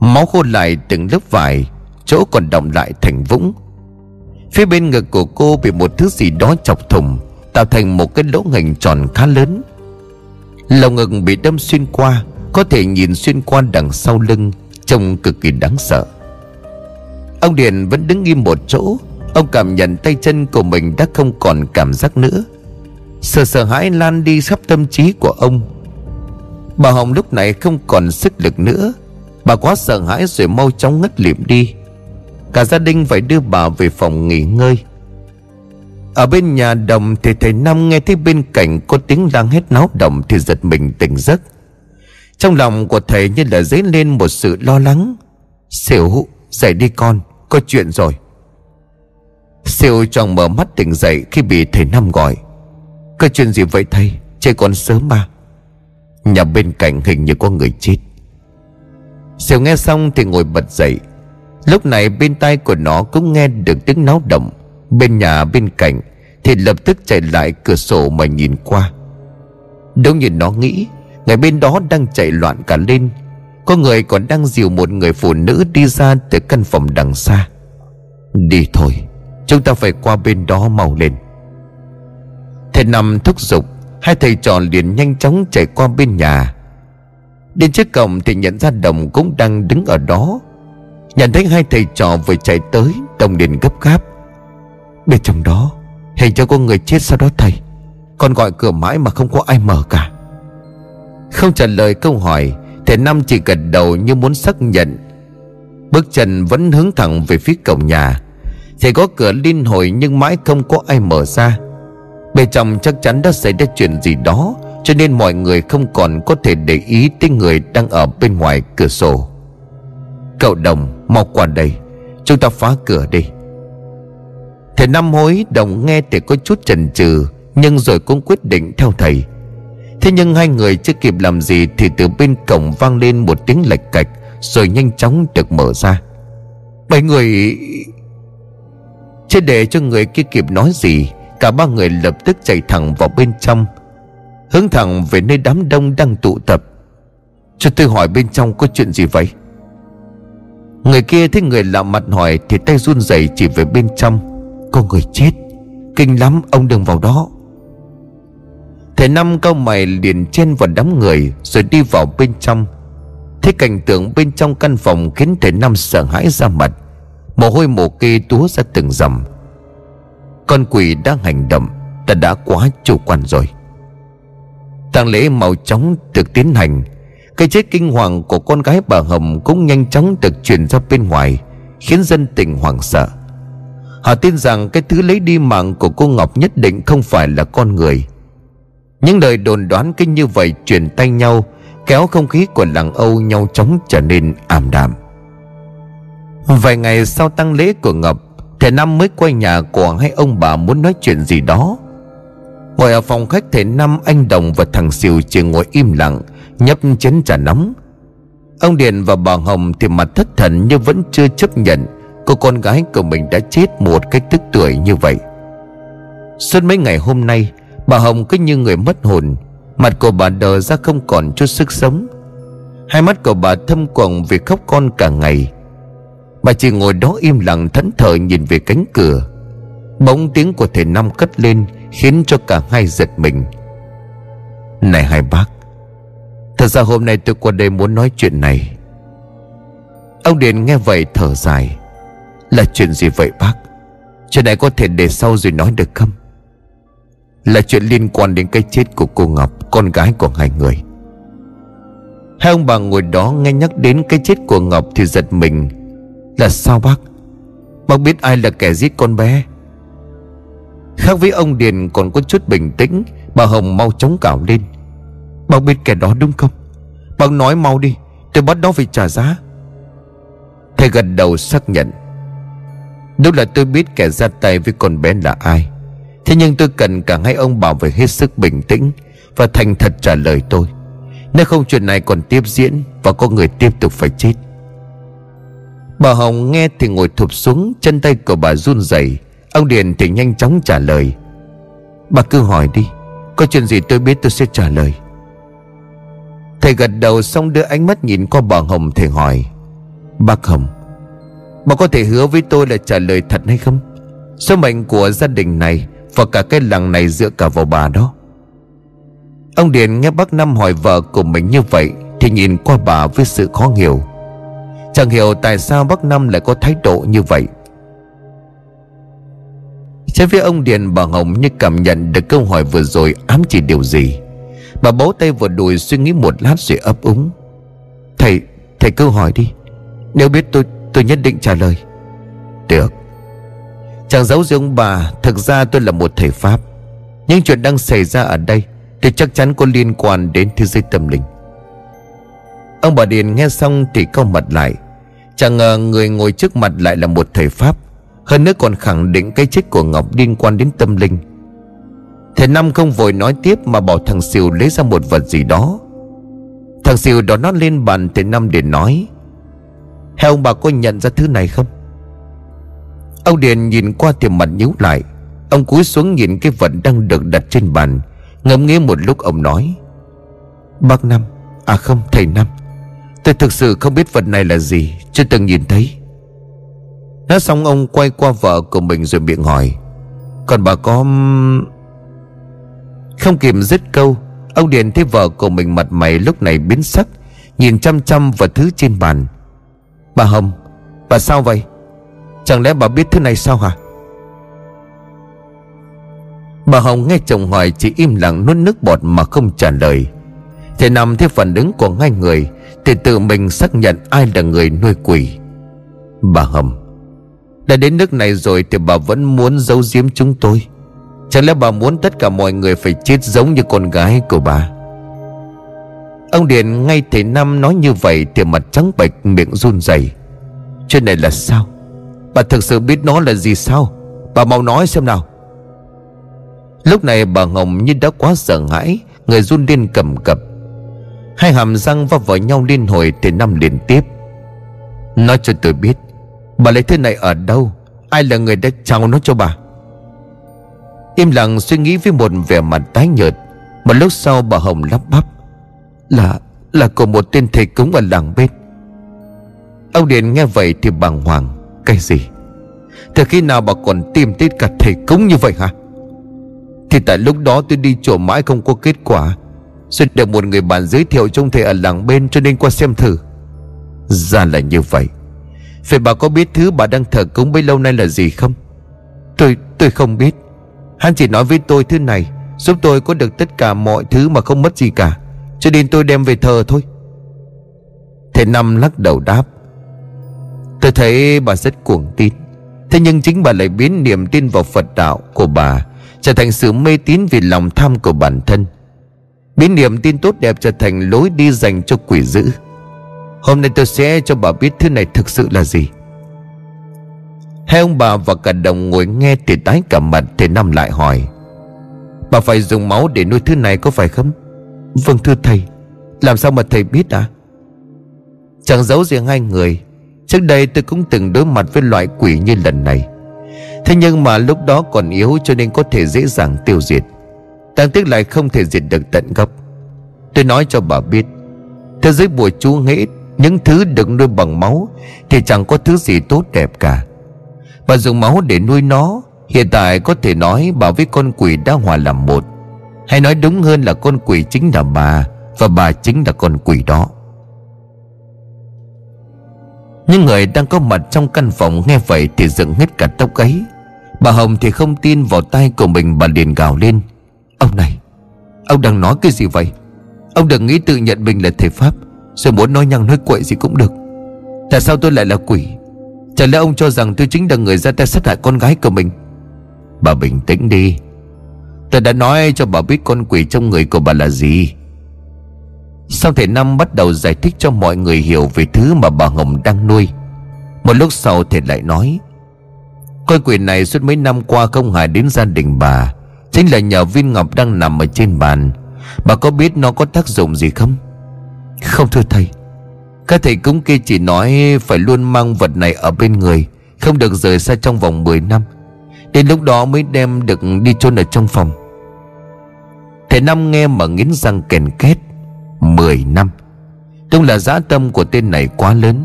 Máu khô lại từng lớp vải, Chỗ còn động lại thành vũng. Phía bên ngực của cô bị một thứ gì đó chọc thủng, Tạo thành một cái lỗ hình tròn khá lớn. Lồng ngực bị đâm xuyên qua, Có thể nhìn xuyên qua đằng sau lưng, Trông cực kỳ đáng sợ. Ông Điền vẫn đứng im một chỗ, Ông cảm nhận tay chân của mình đã không còn cảm giác nữa. Sợ sợ hãi lan đi khắp tâm trí của ông. Bà Hồng lúc này không còn sức lực nữa. Bà quá sợ hãi rồi mau chóng ngất lịm đi. Cả gia đình phải đưa bà về phòng nghỉ ngơi. Ở bên nhà đồng thì thầy Năm nghe thấy bên cạnh có tiếng đang hét náo động thì giật mình tỉnh giấc. Trong lòng của thầy như là dấy lên một sự lo lắng. Xỉu, dậy đi con, Có chuyện rồi. Siêu chồng mở mắt tỉnh dậy khi bị thầy Năm gọi. Có chuyện gì vậy thầy? Trời còn sớm mà. Nhà bên cạnh hình như có người chết. Siêu nghe xong thì ngồi bật dậy. Lúc này bên tai của nó cũng nghe được tiếng náo động. Bên nhà bên cạnh Thì lập tức chạy lại cửa sổ mà nhìn qua. Đúng như nó nghĩ Người bên đó đang chạy loạn cả lên. Có người còn đang dìu một người phụ nữ đi ra từ căn phòng đằng xa. Đi thôi, Chúng ta phải qua bên đó mau lên. Thầy nằm thúc giục Hai thầy trò liền nhanh chóng chạy qua bên nhà. Đến trước cổng thì nhận ra Đồng cũng đang đứng ở đó. Nhận thấy hai thầy trò vừa chạy tới, Đồng liền gấp gáp. Bên trong đó, Hình cho có người chết sau đó thầy. Còn gọi cửa mãi mà không có ai mở cả. Không trả lời câu hỏi Thầy Năm chỉ gật đầu như muốn xác nhận. Bước chân vẫn hướng thẳng về phía cổng nhà. Thầy có cửa liên hồi nhưng mãi không có ai mở ra. Bên trong chắc chắn đã xảy ra chuyện gì đó, Cho nên mọi người không còn có thể để ý tới người đang ở bên ngoài cửa sổ. Cậu đồng, mau qua đây, Chúng ta phá cửa đi. Thầy Năm hối đồng nghe thì có chút chần chừ, Nhưng rồi cũng quyết định theo thầy. Thế nhưng hai người chưa kịp làm gì Thì từ bên cổng vang lên một tiếng lệch cạch, Rồi nhanh chóng được mở ra. Bảy người, Chưa để cho người kia kịp nói gì. Cả ba người lập tức chạy thẳng vào bên trong. Hướng thẳng về nơi đám đông đang tụ tập. Cho tôi hỏi bên trong có chuyện gì vậy? Người kia thấy người lạ mặt hỏi Thì tay run rẩy chỉ về bên trong. Có người chết. Kinh lắm, ông đừng vào đó. Thầy Năm cao mày liền chen vào đám người Rồi đi vào bên trong. Thấy cảnh tượng bên trong căn phòng Khiến thầy Năm sợ hãi ra mặt. Mồ hôi mồ kê túa ra từng dầm. Con quỷ đang hành động, Ta đã quá chủ quan rồi. Tang lễ màu chóng được tiến hành. Cái chết kinh hoàng của con gái bà Hồng Cũng nhanh chóng được truyền ra bên ngoài, Khiến dân tình hoảng sợ. Họ tin rằng cái thứ lấy đi mạng của cô Ngọc nhất định không phải là con người. Những lời đồn đoán kinh như vậy truyền tay nhau, Kéo không khí của làng Âu nhau chóng trở nên ảm đạm. Vài ngày sau tăng lễ của Ngọc Thầy Năm mới quay nhà của hai ông bà muốn nói chuyện gì đó. Ngồi ở phòng khách, thầy Năm, anh Đồng và thằng Siêu chỉ ngồi im lặng, Nhấp chén trà nóng. Ông Điền và bà Hồng thì mặt thất thần như vẫn chưa chấp nhận, Cô con gái của mình đã chết một cách tức tuổi như vậy. Suốt mấy ngày hôm nay, Bà Hồng cứ như người mất hồn, Mặt của bà đờ ra không còn chút sức sống. Hai mắt của bà thâm quầng vì khóc con cả ngày. Bà chỉ ngồi đó im lặng thẫn thờ nhìn về cánh cửa. Bỗng tiếng của thầy Năm cất lên, Khiến cho cả hai giật mình. Này hai bác, Thật ra hôm nay tôi qua đây muốn nói chuyện này. Ông Điền nghe vậy thở dài. Là chuyện gì vậy bác? Chuyện này có thể để sau rồi nói được không? Là chuyện liên quan đến cái chết của cô Ngọc, Con gái của hai người. Hai ông bà ngồi đó nghe nhắc đến cái chết của Ngọc thì giật mình. Là sao bác? Bác biết ai là kẻ giết con bé. Khác với ông Điền còn có chút bình tĩnh, Bà Hồng mau chóng cào lên. Bác biết kẻ đó đúng không? Bác nói mau đi, Tôi bắt nó phải trả giá. Thầy gật đầu xác nhận. Đúng là tôi biết kẻ ra tay với con bé là ai. Thế nhưng tôi cần cả hai ông bảo vệ hết sức bình tĩnh Và thành thật trả lời tôi. Nếu không chuyện này còn tiếp diễn Và có người tiếp tục phải chết Bà Hồng nghe thì ngồi thụp xuống, Chân tay của bà run rẩy. Ông Điền thì nhanh chóng trả lời. Bà cứ hỏi đi, Có chuyện gì tôi biết tôi sẽ trả lời. Thầy gật đầu xong đưa ánh mắt nhìn qua bà Hồng thầy hỏi. Bác Hồng, Bà có thể hứa với tôi là trả lời thật hay không? Số mệnh của gia đình này Và cả cái làng này dựa cả vào bà đó. Ông Điền nghe bác Năm hỏi vợ của mình như vậy Thì nhìn qua bà với sự khó hiểu. Chẳng hiểu tại sao bác Năm lại có thái độ như vậy. Trái phía ông Điền bà Hồng như cảm nhận được câu hỏi vừa rồi ám chỉ điều gì. Bà bấu tay vào đùi suy nghĩ một lát rồi ấp úng. Thầy, thầy cứ hỏi đi. Nếu biết tôi, tôi nhất định trả lời. Được. Chẳng giấu gì ông bà Thực ra tôi là một thầy Pháp. Những chuyện đang xảy ra ở đây Thì chắc chắn có liên quan đến thế giới tâm linh. Ông bà Điền nghe xong thì cau mặt lại. Chẳng ngờ người ngồi trước mặt lại là một thầy Pháp. Hơn nữa còn khẳng định cái chết của Ngọc liên quan đến tâm linh. Thầy Năm không vội nói tiếp Mà bảo thằng Siêu lấy ra một vật gì đó. Thằng Siêu đó nó lên bàn Thầy Năm để nói Hay ông bà có nhận ra thứ này không? Ông Điền nhìn qua thì mặt nhíu lại. Ông cúi xuống nhìn cái vật đang được đặt trên bàn, Ngẫm nghĩ một lúc ông nói, Bác Năm À không, thầy Năm. Tôi thực sự không biết vật này là gì, Chưa từng nhìn thấy. Nói xong, ông quay qua vợ của mình rồi miệng hỏi, Còn bà có không kịp dứt câu? Ông Điền thấy vợ của mình mặt mày lúc này biến sắc, Nhìn chăm chăm vào thứ trên bàn. Bà Hồng, Bà sao vậy? Chẳng lẽ bà biết thứ này sao hả? Bà Hồng nghe chồng hỏi Chỉ im lặng nuốt nước bọt mà không trả lời thế nằm theo phản ứng của hai người, Thì tự mình xác nhận ai là người nuôi quỷ. Bà Hồng Đã đến nước này rồi Thì bà vẫn muốn giấu giếm chúng tôi. Chẳng lẽ bà muốn tất cả mọi người phải chết giống như con gái của bà? Ông Điền ngay thầy Năm nói như vậy Thì mặt trắng bệch, miệng run rẩy. Chuyện này là sao? Bà thực sự biết nó là gì sao? Bà mau nói xem nào. Lúc này bà Hồng như đã quá sợ hãi, Người run lên cầm cập. Hai hàm răng va vào nhau liên hồi từ năm liên tiếp. Nói cho tôi biết, Bà lấy thứ này ở đâu? Ai là người đã trao nó cho bà? Im lặng suy nghĩ với một vẻ mặt tái nhợt. Một lúc sau bà Hồng lắp bắp, Là Là của một tên thầy cúng ở làng bên. Ông Điền nghe vậy thì bàng hoàng, Cái gì? Từ khi nào bà còn tìm tới cả thầy cúng như vậy hả? Thì tại lúc đó tôi đi chỗ mãi không có kết quả. Xuyên được một người bạn giới thiệu trông thầy ở làng bên cho nên qua xem thử. Ra là như vậy. Vậy bà có biết thứ bà đang thờ cúng bấy lâu nay là gì không? Tôi tôi không biết. Hắn chỉ nói với tôi thứ này, Giúp tôi có được tất cả mọi thứ mà không mất gì cả. Cho nên tôi đem về thờ thôi. Thầy Năm lắc đầu đáp. Tôi thấy bà rất cuồng tin. Thế nhưng chính bà lại biến niềm tin vào Phật đạo của bà, Trở thành sự mê tín vì lòng tham của bản thân. Biến niềm tin tốt đẹp trở thành lối đi dành cho quỷ dữ. Hôm nay tôi sẽ cho bà biết thứ này thực sự là gì. Hai ông bà và cả đồng ngồi nghe thì tái cả mặt Thì Năm lại hỏi, Bà phải dùng máu để nuôi thứ này có phải không? Vâng thưa thầy. Làm sao mà thầy biết à Chẳng giấu riêng hai người, Trước đây tôi cũng từng đối mặt với loại quỷ như lần này. Thế nhưng mà lúc đó còn yếu cho nên có thể dễ dàng tiêu diệt. Đáng tiếc lại không thể diệt được tận gốc. Tôi nói cho bà biết, Thế giới bùa chú nghĩ Những thứ được nuôi bằng máu Thì chẳng có thứ gì tốt đẹp cả. Bà dùng máu để nuôi nó, Hiện tại có thể nói bà với con quỷ đã hòa làm một. Hay nói đúng hơn là con quỷ chính là bà, Và bà chính là con quỷ đó. Những người đang có mặt trong căn phòng nghe vậy thì dựng hết cả tóc ấy Bà Hồng thì không tin vào tay của mình, bà liền gào lên. Ông này, Ông đang nói cái gì vậy? Ông đừng nghĩ tự nhận mình là thầy Pháp, Rồi muốn nói nhăng nói quậy gì cũng được. Tại sao tôi lại là quỷ? Chẳng lẽ ông cho rằng tôi chính là người ra tay sát hại con gái của mình? Bà bình tĩnh đi. Tôi đã nói cho bà biết con quỷ trong người của bà là gì. Sau thầy Năm bắt đầu giải thích cho mọi người hiểu về thứ mà bà Hồng đang nuôi, Một lúc sau thầy lại nói, Con quỷ này suốt mấy năm qua không hại đến gia đình bà. Chính là nhờ viên ngọc đang nằm ở trên bàn. Bà có biết nó có tác dụng gì không? Không thưa thầy. Các thầy cúng kia chỉ nói Phải luôn mang vật này ở bên người, Không được rời xa trong vòng 10 năm. Đến lúc đó mới đem được đi chôn ở trong phòng. Thầy Năm nghe mà nghiến răng kèn két 10 năm. Đúng là giá tâm của tên này quá lớn.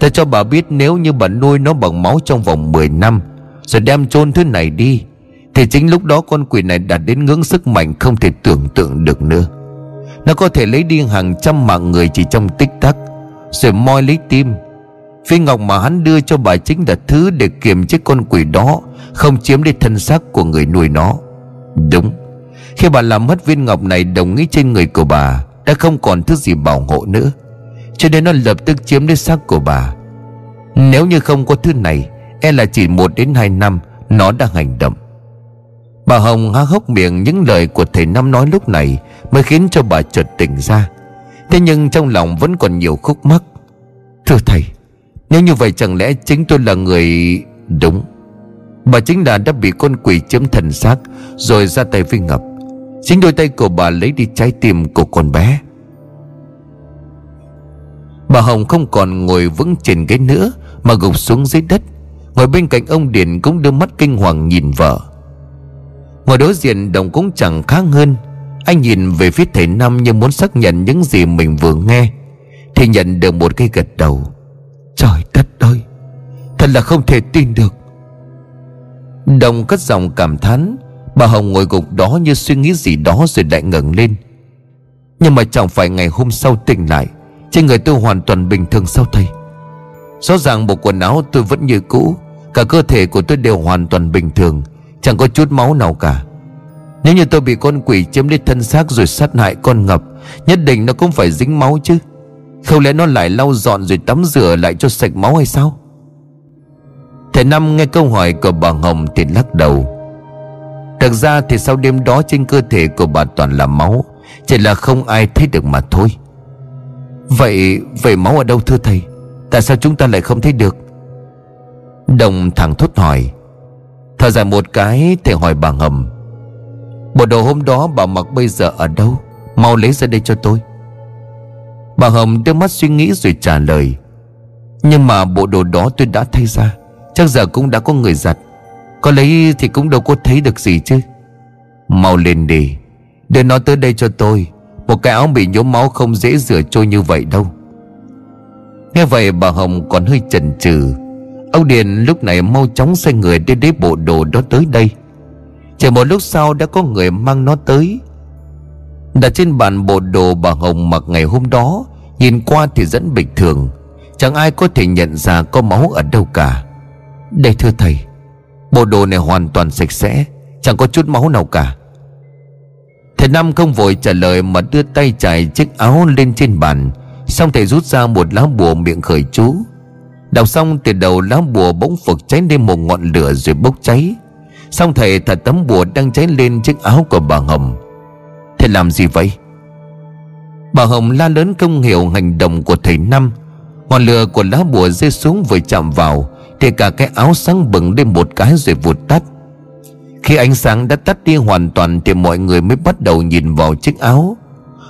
Ta cho bà biết nếu như bà nuôi nó bằng máu trong vòng 10 năm, Rồi đem chôn thứ này đi thì chính lúc đó con quỷ này đạt đến ngưỡng sức mạnh không thể tưởng tượng được nữa. Nó có thể lấy đi hàng trăm mạng người chỉ trong tích tắc, Rồi moi lấy tim. Phi ngọc mà hắn đưa cho bà chính là thứ để kiềm chế con quỷ đó, Không chiếm đi thân xác của người nuôi nó. Đúng, Khi bà làm mất viên ngọc này, đồng ý trên người của bà, Đã không còn thứ gì bảo hộ nữa. Cho nên nó lập tức chiếm đi xác của bà. Nếu như không có thứ này E là chỉ một đến hai năm, Nó đã hành động. Bà Hồng há hốc miệng những lời của thầy Năm nói lúc này Mới khiến cho bà chợt tỉnh ra. Thế nhưng trong lòng vẫn còn nhiều khúc mắc. Thưa thầy, Nếu như vậy chẳng lẽ chính tôi là người Đúng? Bà chính là đã bị con quỷ chiếm thần xác, Rồi ra tay với Ngọc. Chính đôi tay của bà lấy đi trái tim của con bé. Bà Hồng không còn ngồi vững trên ghế nữa, Mà gục xuống dưới đất. Ngồi bên cạnh ông Điền cũng đưa mắt kinh hoàng nhìn vợ. Ngồi đối diện đồng cũng chẳng khác hơn. Anh nhìn về phía thầy Năm như muốn xác nhận những gì mình vừa nghe. Thì nhận được một cái gật đầu. Trời đất ơi, Thật là không thể tin được. Đồng cất giọng cảm thán. Bà Hồng ngồi gục đó như suy nghĩ gì đó rồi lại ngẩng lên. Nhưng mà chẳng phải ngày hôm sau tỉnh lại, Trên người tôi hoàn toàn bình thường sao thầy? Rõ ràng bộ quần áo tôi vẫn như cũ, Cả cơ thể của tôi đều hoàn toàn bình thường. Chẳng có chút máu nào cả. Nếu như tôi bị con quỷ chiếm lấy thân xác Rồi sát hại con ngập Nhất định nó cũng phải dính máu chứ. Không lẽ nó lại lau dọn rồi tắm rửa lại cho sạch máu hay sao? Thầy Năm nghe câu hỏi của bà Hồng thì lắc đầu. Thực ra thì sau đêm đó trên cơ thể của bà toàn là máu, Chỉ là không ai thấy được mà thôi. Vậy Vậy máu ở đâu thưa thầy? Tại sao chúng ta lại không thấy được? Đồng thẳng thốt hỏi. Thở dài một cái Thầy hỏi bà Hầm Bộ đồ hôm đó bà mặc bây giờ ở đâu? Mau lấy ra đây cho tôi. Bà Hồng đưa mắt suy nghĩ rồi trả lời, Nhưng mà bộ đồ đó tôi đã thay ra, Chắc giờ cũng đã có người giặt, Có lấy thì cũng đâu có thấy được gì chứ. Mau lên đi, Đưa nó tới đây cho tôi, Một cái áo bị nhốm máu không dễ rửa trôi như vậy đâu. Nghe vậy bà Hồng còn hơi chần chừ Ông Điền lúc này mau chóng xoay người đi lấy bộ đồ đó tới đây. Chỉ một lúc sau đã có người mang nó tới. Đặt trên bàn bộ đồ bà Hồng mặc ngày hôm đó, Nhìn qua thì rất bình thường. Chẳng ai có thể nhận ra có máu ở đâu cả. Đây thưa thầy, Bộ đồ này hoàn toàn sạch sẽ, Chẳng có chút máu nào cả. Thầy Năm không vội trả lời Mà đưa tay trải chiếc áo lên trên bàn. Xong thầy rút ra một lá bùa miệng khởi chú. Đọc xong từ đầu lá bùa bỗng phực cháy lên một ngọn lửa rồi bốc cháy. Xong thầy thật tấm bùa đang cháy lên chiếc áo của bà Hồng. Thầy làm gì vậy? Bà Hồng la lớn không hiểu hành động của thầy Năm. Ngọn lửa của lá bùa rơi xuống vừa chạm vào, Thì cả cái áo sáng bừng lên một cái rồi vụt tắt. Khi ánh sáng đã tắt đi hoàn toàn Thì mọi người mới bắt đầu nhìn vào chiếc áo.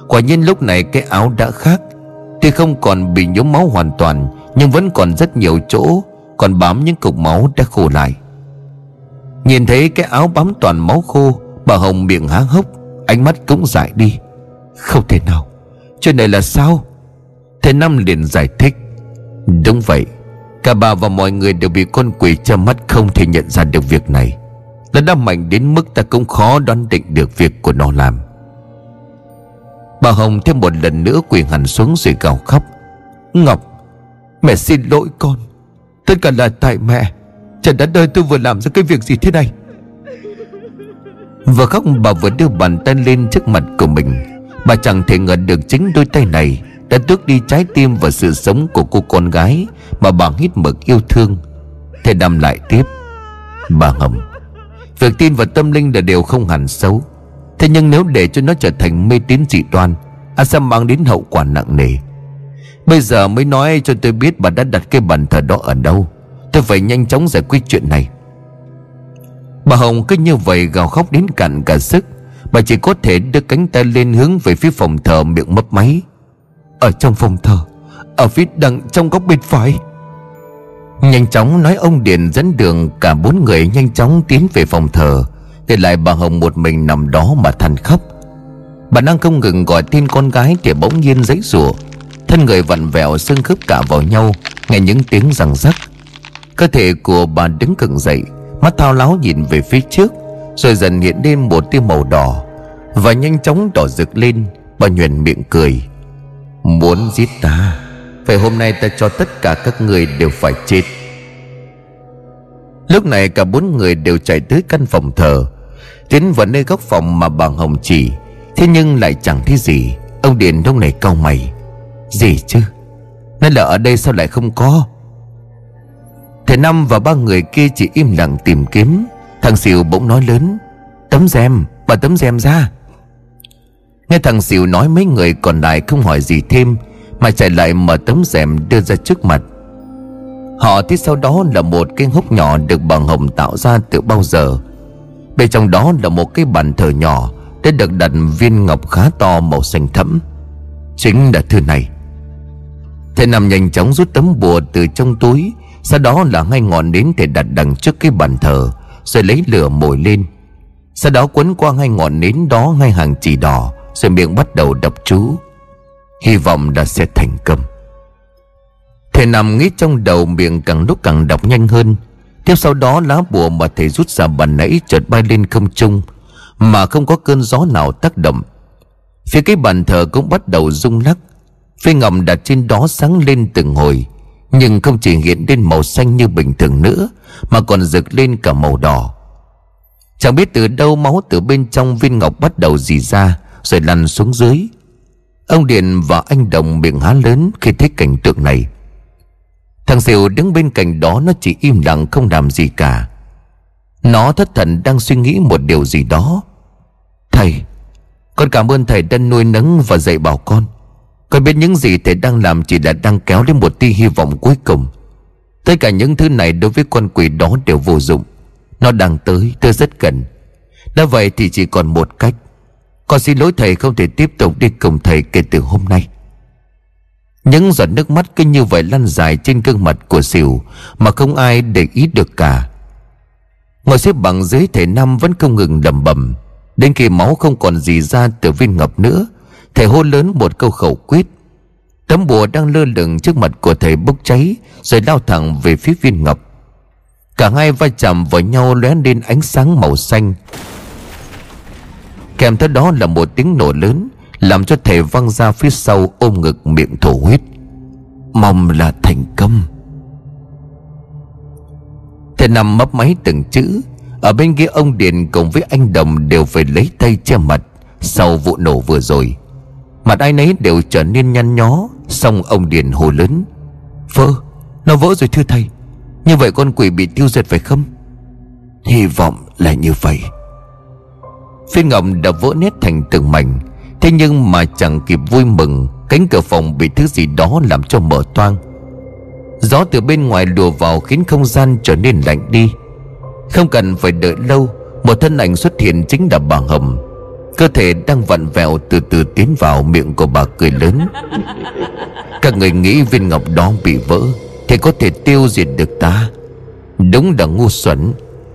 Quả nhiên lúc này cái áo đã khác Tuy không còn bị nhốm máu hoàn toàn nhưng vẫn còn rất nhiều chỗ Còn bám những cục máu đã khô lại. Nhìn thấy cái áo bám toàn máu khô, Bà Hồng miệng há hốc, Ánh mắt cũng dại đi. Không thể nào, Chuyện này là sao? Thầy Năm liền giải thích. Đúng vậy, Cả bà và mọi người đều bị con quỷ che mắt Không thể nhận ra được việc này. Nó đã mạnh đến mức ta cũng khó đoán định được việc của nó làm. Bà Hồng thêm một lần nữa quỳ hẳn xuống rồi gào khóc. Ngọc Mẹ xin lỗi con. Tất cả là tại mẹ. Trần đã đời tôi vừa làm ra cái việc gì thế này? Vừa khóc, bà vừa đưa bàn tay lên trước mặt của mình. Bà chẳng thể ngờ được chính đôi tay này Đã tước đi trái tim và sự sống của cô con gái Mà bà hít mực yêu thương. Thầy nằm lại tiếp. Bà Hồng Việc tin và tâm linh là đều không hẳn xấu. Thế nhưng nếu để cho nó trở thành mê tín dị đoan À sẽ mang đến hậu quả nặng nề. Bây giờ mới nói cho tôi biết bà đã đặt cái bàn thờ đó ở đâu. Tôi phải nhanh chóng giải quyết chuyện này. Bà Hồng cứ như vậy gào khóc đến cạn cả sức. Bà chỉ có thể đưa cánh tay lên hướng về phía phòng thờ miệng mấp máy. Ở trong phòng thờ, Ở phía đằng trong góc bên phải. Nhanh chóng nói ông Điền dẫn đường, Cả bốn người nhanh chóng tiến về phòng thờ. Để lại bà Hồng một mình nằm đó mà than khóc. Bà đang không ngừng gọi tên con gái Thì bỗng nhiên giấy rủa. Thân người vặn vẹo xương khớp cả vào nhau, Nghe những tiếng răng rắc. Cơ thể của bà đứng cứng dậy, Mắt thao láo nhìn về phía trước, Rồi dần hiện lên một tia màu đỏ Và nhanh chóng đỏ rực lên, Bà nhuền miệng cười. Muốn giết ta, Phải hôm nay ta cho tất cả các người đều phải chết. Lúc này cả bốn người đều chạy tới căn phòng thờ, Tiến vào nơi góc phòng mà bà Hồng chỉ, Thế nhưng lại chẳng thấy gì. Ông Điền lúc này cau mày. Gì chứ? Nó là ở đây sao lại không có? Thầy Năm và ba người kia chỉ im lặng tìm kiếm. Thằng Sỉu bỗng nói lớn, Tấm rèm, Bà tấm rèm ra. Nghe thằng Sỉu nói mấy người còn lại không hỏi gì thêm, Mà chạy lại mở tấm rèm đưa ra trước mặt. Họ thấy sau đó là một cái hốc nhỏ được bằng hồng tạo ra từ bao giờ. Bên trong đó là một cái bàn thờ nhỏ, Đã được đặt viên ngọc khá to màu xanh thẫm. Chính là thứ này. Thầy nằm nhanh chóng rút tấm bùa từ trong túi, sau đó là ngay ngọn nến để đặt đằng trước cái bàn thờ, Rồi lấy lửa mồi lên. Sau đó quấn qua ngay ngọn nến đó ngay hàng chỉ đỏ, Rồi miệng bắt đầu đọc chú. Hy vọng là sẽ thành công. Thầy nằm nghĩ trong đầu miệng càng lúc càng đọc nhanh hơn. Tiếp sau đó lá bùa mà thầy rút ra bàn nãy chợt bay lên không trung, Mà không có cơn gió nào tác động. Phía cái bàn thờ cũng bắt đầu rung lắc. Phi ngọc đặt trên đó sáng lên từng hồi, nhưng không chỉ hiện lên màu xanh như bình thường nữa, Mà còn rực lên cả màu đỏ. Chẳng biết từ đâu máu từ bên trong viên ngọc bắt đầu dì ra, Rồi lăn xuống dưới. Ông Điền và anh Đồng miệng há lớn khi thấy cảnh tượng này. Thằng Diệu đứng bên cạnh đó, nó chỉ im lặng không làm gì cả. Nó thất thần đang suy nghĩ một điều gì đó. Thầy, Con cảm ơn thầy đã nuôi nấng và dạy bảo con. Con biết những gì thầy đang làm Chỉ là đang kéo đến một tia hy vọng cuối cùng. Tất cả những thứ này đối với con quỷ đó đều vô dụng. Nó đang tới Tôi rất cần Đã vậy thì chỉ còn một cách. Con xin lỗi thầy không thể tiếp tục đi cùng thầy kể từ hôm nay. Những giọt nước mắt cứ như vậy lăn dài trên gương mặt của xỉu Mà không ai để ý được cả. Ngồi xếp bằng dưới thể năm vẫn không ngừng đầm bầm. Đến khi máu không còn gì ra từ viên ngọc nữa Thầy hô lớn một câu khẩu quyết. Tấm bùa đang lơ lửng trước mặt của thầy bốc cháy, Rồi lao thẳng về phía viên ngọc. Cả hai va chạm vào nhau lóe lên ánh sáng màu xanh. Kèm theo đó là một tiếng nổ lớn, Làm cho thầy văng ra phía sau ôm ngực miệng thổ huyết. Mong là thành công. Thầy nằm mấp máy từng chữ. Ở bên kia ông Điền cùng với anh Đồng Đều phải lấy tay che mặt Sau vụ nổ vừa rồi. Mặt ai nấy đều trở nên nhăn nhó Xong ông Điền hồ lớn, Vỡ, Nó vỡ rồi thưa thầy, Như vậy con quỷ bị tiêu diệt phải không? Hy vọng là như vậy. Phiên ngọc đã vỡ nét thành từng mảnh, Thế nhưng mà chẳng kịp vui mừng, Cánh cửa phòng bị thứ gì đó làm cho mở toang. Gió từ bên ngoài lùa vào khiến không gian trở nên lạnh đi. Không cần phải đợi lâu, Một thân ảnh xuất hiện chính là bà Hồng. Cơ thể đang vặn vẹo từ từ tiến vào miệng của bà cười lớn. Các người nghĩ viên ngọc đó bị vỡ Thì có thể tiêu diệt được ta. Đúng là ngu xuẩn.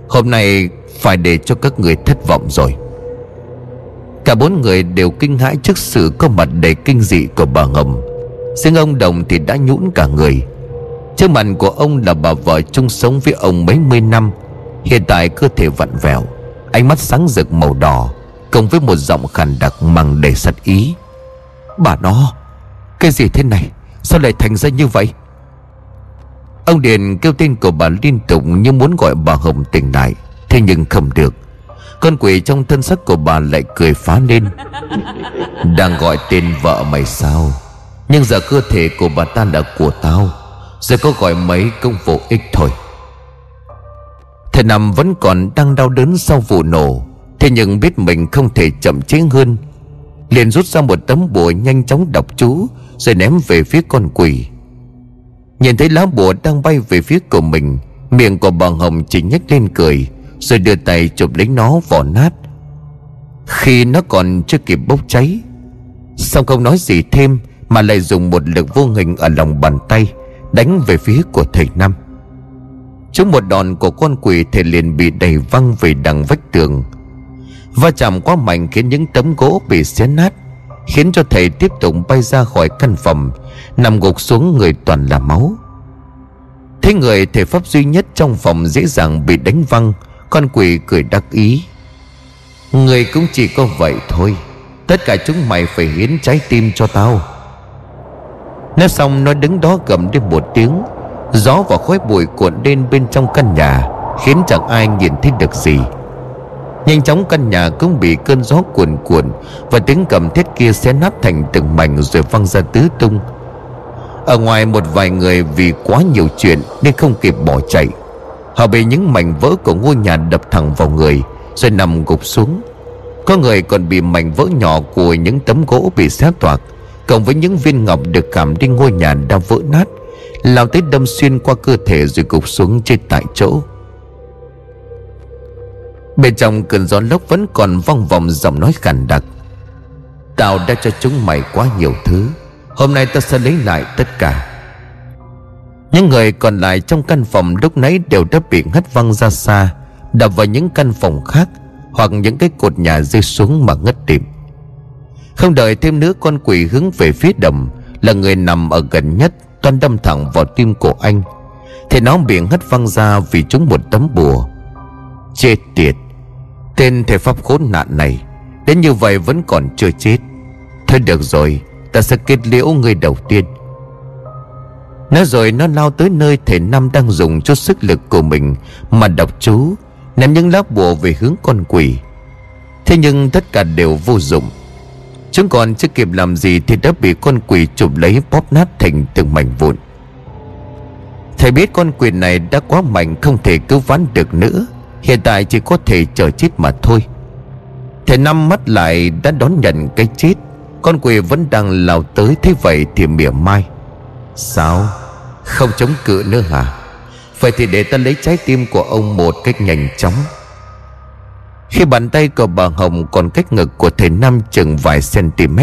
Hôm nay phải để cho các người thất vọng rồi. Cả bốn người đều kinh hãi trước sự có mặt đầy kinh dị của bà Hồng Riêng ông Đồng thì đã nhũn cả người. Trước mặt của ông là bà vợ chung sống với ông mấy mươi năm. Hiện tại cơ thể vặn vẹo, Ánh mắt sáng rực màu đỏ. Cộng với một giọng khàn đặc mang đầy sắt ý. Bà nó Cái gì thế này? Sao lại thành ra như vậy? Ông Điền kêu tên của bà liên tục Như muốn gọi bà Hồng tỉnh lại. Thế nhưng không được. Con quỷ trong thân sắc của bà lại cười phá lên. Đang gọi tên vợ mày sao? Nhưng giờ cơ thể của bà ta là của tao. Giờ có gọi mấy công vô ích thôi. Thầy Năm vẫn còn đang đau đớn sau vụ nổ. Thế nhưng biết mình không thể chậm chế hơn, liền rút ra một tấm bùa nhanh chóng đọc chú, Rồi ném về phía con quỷ. Nhìn thấy lá bùa đang bay về phía của mình, Miệng của bà Hồng chỉ nhếch lên cười, Rồi đưa tay chụp lấy nó vỏ nát. Khi nó còn chưa kịp bốc cháy Xong không nói gì thêm Mà lại dùng một lực vô hình ở lòng bàn tay Đánh về phía của thầy Năm Chúng một đòn của con quỷ Thầy liền bị đẩy văng về đằng vách tường Va chạm quá mạnh khiến những tấm gỗ bị xé nát, Khiến cho thầy tiếp tục bay ra khỏi căn phòng, Nằm gục xuống người toàn là máu. Thế người thể pháp duy nhất trong phòng dễ dàng bị đánh văng, Con quỷ cười đắc ý. Người cũng chỉ có vậy thôi, Tất cả chúng mày phải hiến trái tim cho tao. Nói xong, nó đứng đó gầm lên một tiếng, Gió và khói bụi cuộn lên bên trong căn nhà, Khiến chẳng ai nhìn thấy được gì. Nhanh chóng căn nhà cũng bị cơn gió cuồn cuộn Và tiếng cầm thiết kia xé nát thành từng mảnh rồi văng ra tứ tung. Ở ngoài một vài người vì quá nhiều chuyện nên không kịp bỏ chạy. Họ bị những mảnh vỡ của ngôi nhà đập thẳng vào người Rồi nằm gục xuống. Có người còn bị mảnh vỡ nhỏ của những tấm gỗ bị xé toạc, Cộng với những viên ngọc được cảm đi ngôi nhà đã vỡ nát, Lao tới đâm xuyên qua cơ thể rồi gục xuống chết tại chỗ. Bên trong cơn gió lốc vẫn còn vang vọng giọng nói khàn đặc. Tao đã cho chúng mày quá nhiều thứ. Hôm nay tao sẽ lấy lại tất cả. Những người còn lại trong căn phòng lúc nãy đều đã bị hất văng ra xa, Đập vào những căn phòng khác Hoặc những cái cột nhà rơi xuống mà ngất đệm Không đợi thêm nữa, con quỷ hướng về phía đầm, Là người nằm ở gần nhất, Toan đâm thẳng vào tim của anh. Thì nó bị hất văng ra vì chúng một tấm bùa. Chết tiệt! Tên thể pháp khốn nạn này. Đến như vậy vẫn còn chưa chết. Thôi được rồi, Ta sẽ kết liễu người đầu tiên. Nói rồi nó lao tới nơi thể năm đang dùng chút sức lực của mình Mà đọc chú, Ném những lá bùa về hướng con quỷ. Thế nhưng tất cả đều vô dụng. Chúng còn chưa kịp làm gì Thì đã bị con quỷ chụp lấy bóp nát thành từng mảnh vụn. Thầy biết con quỷ này đã quá mạnh, Không thể cứu vãn được nữa. Hiện tại chỉ có thể chờ chết mà thôi. Thầy năm mắt lại đã đón nhận cái chết. Con quỷ vẫn đang lao tới Thế vậy thì mỉa mai. Sao? Không chống cự nữa hả? Vậy thì để ta lấy trái tim của ông một cách nhanh chóng. Khi bàn tay của bà Hồng còn cách ngực của thầy Năm chừng vài cm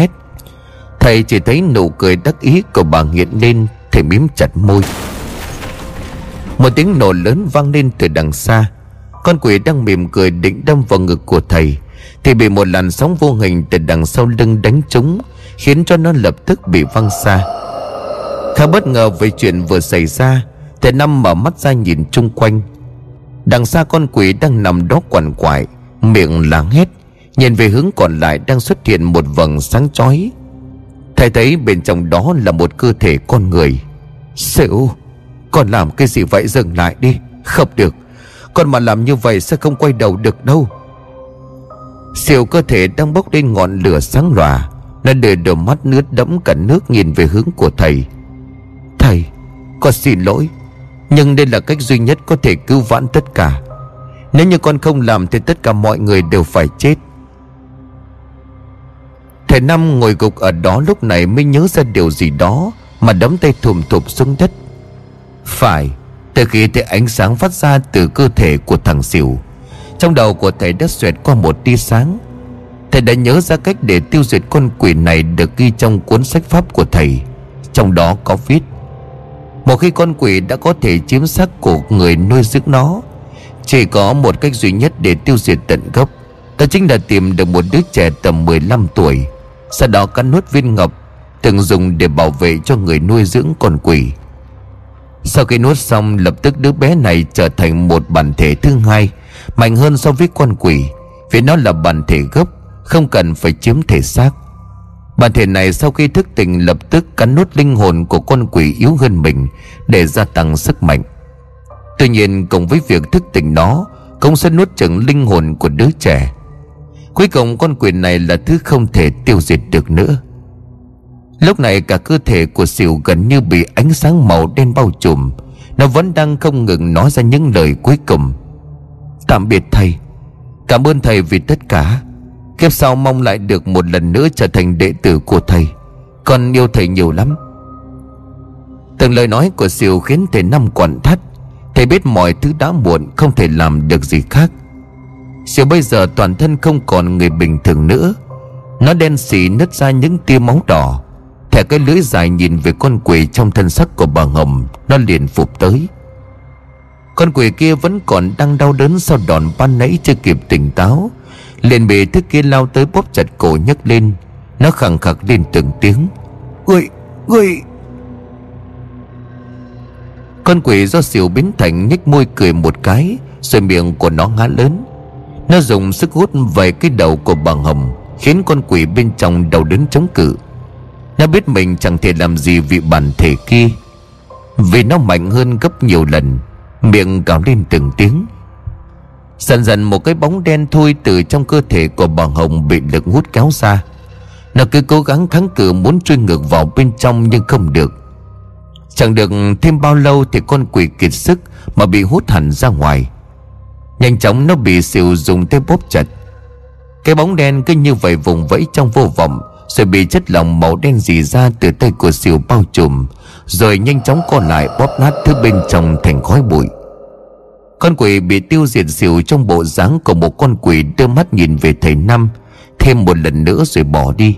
Thầy chỉ thấy nụ cười đắc ý của bà nghiện lên Thầy mím chặt môi. Một tiếng nổ lớn vang lên từ đằng xa. Con quỷ đang mỉm cười định đâm vào ngực của thầy, Thì bị một làn sóng vô hình từ đằng sau lưng đánh trúng, Khiến cho nó lập tức bị văng xa. Khá bất ngờ về chuyện vừa xảy ra, Thầy Năm mở mắt ra nhìn chung quanh. Đằng xa con quỷ đang nằm đó quằn quại, Miệng láng hết Nhìn về hướng còn lại đang xuất hiện một vầng sáng chói. Thầy thấy bên trong đó là một cơ thể con người. Sỉu Con làm cái gì vậy? Dừng lại đi, Không được. Con mà làm như vậy sẽ không quay đầu được đâu. Siêu cơ thể đang bốc lên ngọn lửa sáng lòa, Nó để đôi mắt nước đẫm cả nước nhìn về hướng của thầy. Thầy, Con xin lỗi, Nhưng đây là cách duy nhất có thể cứu vãn tất cả. Nếu như con không làm Thì tất cả mọi người đều phải chết. Thầy Năm ngồi gục ở đó lúc này mới nhớ ra điều gì đó Mà đấm tay thùm thụp xuống đất. Phải từ khi thấy ánh sáng phát ra từ cơ thể của thằng xỉu, Trong đầu của thầy đã xoẹt qua một tia sáng. Thầy đã nhớ ra cách để tiêu diệt con quỷ này Được ghi trong cuốn sách pháp của thầy. Trong đó có viết, Một khi con quỷ đã có thể chiếm xác của người nuôi dưỡng nó, Chỉ có một cách duy nhất để tiêu diệt tận gốc, Đó chính là tìm được một đứa trẻ tầm 15 tuổi, sau đó cắn nuốt viên ngọc, Từng dùng để bảo vệ cho người nuôi dưỡng con quỷ. Sau khi nuốt xong, Lập tức đứa bé này trở thành một bản thể thứ hai, Mạnh hơn so với con quỷ, Vì nó là bản thể gốc, Không cần phải chiếm thể xác. Bản thể này sau khi thức tỉnh, Lập tức cắn nuốt linh hồn của con quỷ yếu hơn mình Để gia tăng sức mạnh. Tuy nhiên, cùng với việc thức tỉnh nó, Cũng sẽ nuốt chửng linh hồn của đứa trẻ. Cuối cùng, con quỷ này là thứ không thể tiêu diệt được nữa. Lúc này cả cơ thể của xỉu gần như bị ánh sáng màu đen bao trùm. Nó vẫn đang không ngừng nói ra những lời cuối cùng. Tạm biệt thầy. Cảm ơn thầy vì tất cả. Kiếp sau mong lại được một lần nữa trở thành đệ tử của thầy. Con yêu thầy nhiều lắm. Từng lời nói của Siêu khiến thầy năm quặn thắt. Thầy biết mọi thứ đã muộn, Không thể làm được gì khác. Siêu bây giờ toàn thân không còn người bình thường nữa. Nó đen xỉ nứt ra những tia máu đỏ. Thẻ cái lưỡi dài nhìn về con quỷ trong thân sắc của bà Hồng Nó liền phục tới. Con quỷ kia vẫn còn đang đau đớn sau đòn ban nãy chưa kịp tỉnh táo. Liền bị thứ kia lao tới bóp chặt cổ nhấc lên. Nó khẳng khặc lên từng tiếng. Người, người. Con quỷ do xỉu biến thành nhếch môi cười một cái Rồi miệng của nó ngã lớn. Nó dùng sức hút về cái đầu của bà Hồng Khiến con quỷ bên trong đầu đớn chống cự nó biết mình chẳng thể làm gì vì bản thể kia. Vì nó mạnh hơn gấp nhiều lần, Miệng gào lên từng tiếng. Dần dần một cái bóng đen thui từ trong cơ thể của bà Hồng bị lực hút kéo ra. Nó cứ cố gắng kháng cự muốn truy ngược vào bên trong nhưng không được. Chẳng được thêm bao lâu thì con quỷ kiệt sức mà bị hút hẳn ra ngoài. Nhanh chóng nó bị xìu dùng tay bóp chặt. Cái bóng đen cứ như vậy vùng vẫy trong vô vọng. Rồi bị chất lỏng màu đen dì ra từ tay của xỉu bao trùm, Rồi nhanh chóng co lại bóp nát thứ bên trong thành khói bụi. Con quỷ bị tiêu diệt xỉu trong bộ dáng của một con quỷ đưa mắt nhìn về thầy Năm Thêm một lần nữa rồi bỏ đi.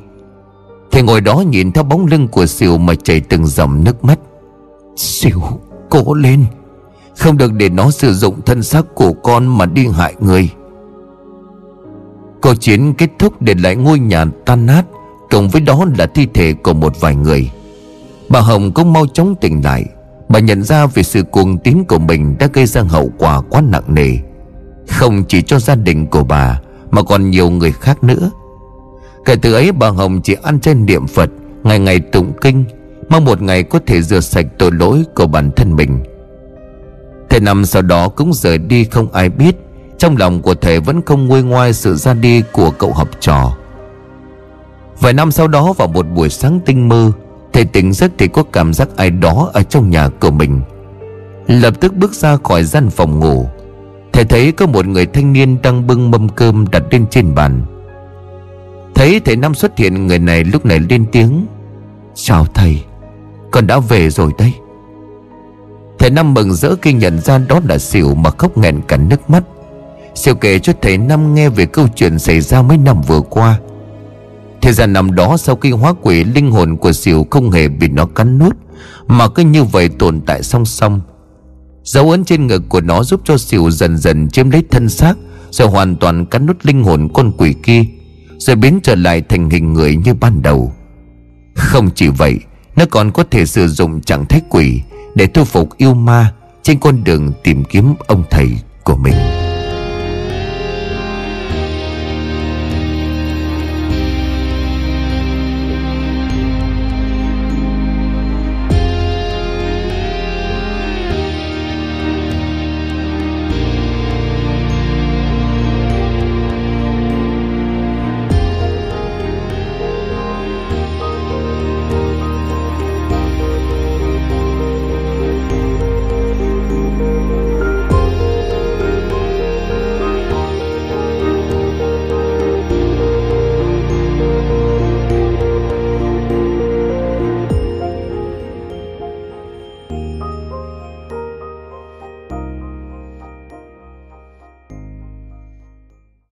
Thầy ngồi đó nhìn theo bóng lưng của xỉu mà chảy từng dòng nước mắt. Xỉu cố lên. Không được để nó sử dụng thân xác của con mà đi hại người. Cuộc chiến kết thúc để lại ngôi nhà tan nát cùng với đó là thi thể của một vài người. Bà Hồng cũng mau chóng tỉnh lại. Bà nhận ra về sự cuồng tín của mình đã gây ra hậu quả quá nặng nề. Không chỉ cho gia đình của bà, Mà còn nhiều người khác nữa. Kể từ ấy, bà Hồng chỉ ăn trên niệm Phật, Ngày ngày tụng kinh, Mong một ngày có thể rửa sạch tội lỗi của bản thân mình. Thầy năm sau đó cũng rời đi không ai biết, Trong lòng của thầy vẫn không nguôi ngoai sự ra đi của cậu học trò. Vài năm sau đó vào một buổi sáng tinh mơ, Thầy tỉnh giấc thì có cảm giác ai đó ở trong nhà của mình. Lập tức bước ra khỏi gian phòng ngủ. Thầy thấy có một người thanh niên đang bưng mâm cơm đặt lên trên bàn. Thấy thầy Năm xuất hiện, người này lúc này lên tiếng, Chào thầy, Con đã về rồi đây Thầy Năm mừng rỡ khi nhận ra đó là xỉu mà khóc nghẹn cả nước mắt. Siêu kể cho thầy Năm nghe về câu chuyện xảy ra mấy năm vừa qua. Thế ra năm đó sau khi hóa quỷ, linh hồn của xỉu không hề bị nó cắn nuốt. Mà cứ như vậy tồn tại song song. Dấu ấn trên ngực của nó giúp cho xỉu dần dần chiếm lấy thân xác, Rồi hoàn toàn cắn nút linh hồn con quỷ kia, Rồi biến trở lại thành hình người như ban đầu. Không chỉ vậy, Nó còn có thể sử dụng trạng thái quỷ Để thu phục yêu ma Trên con đường tìm kiếm ông thầy của mình.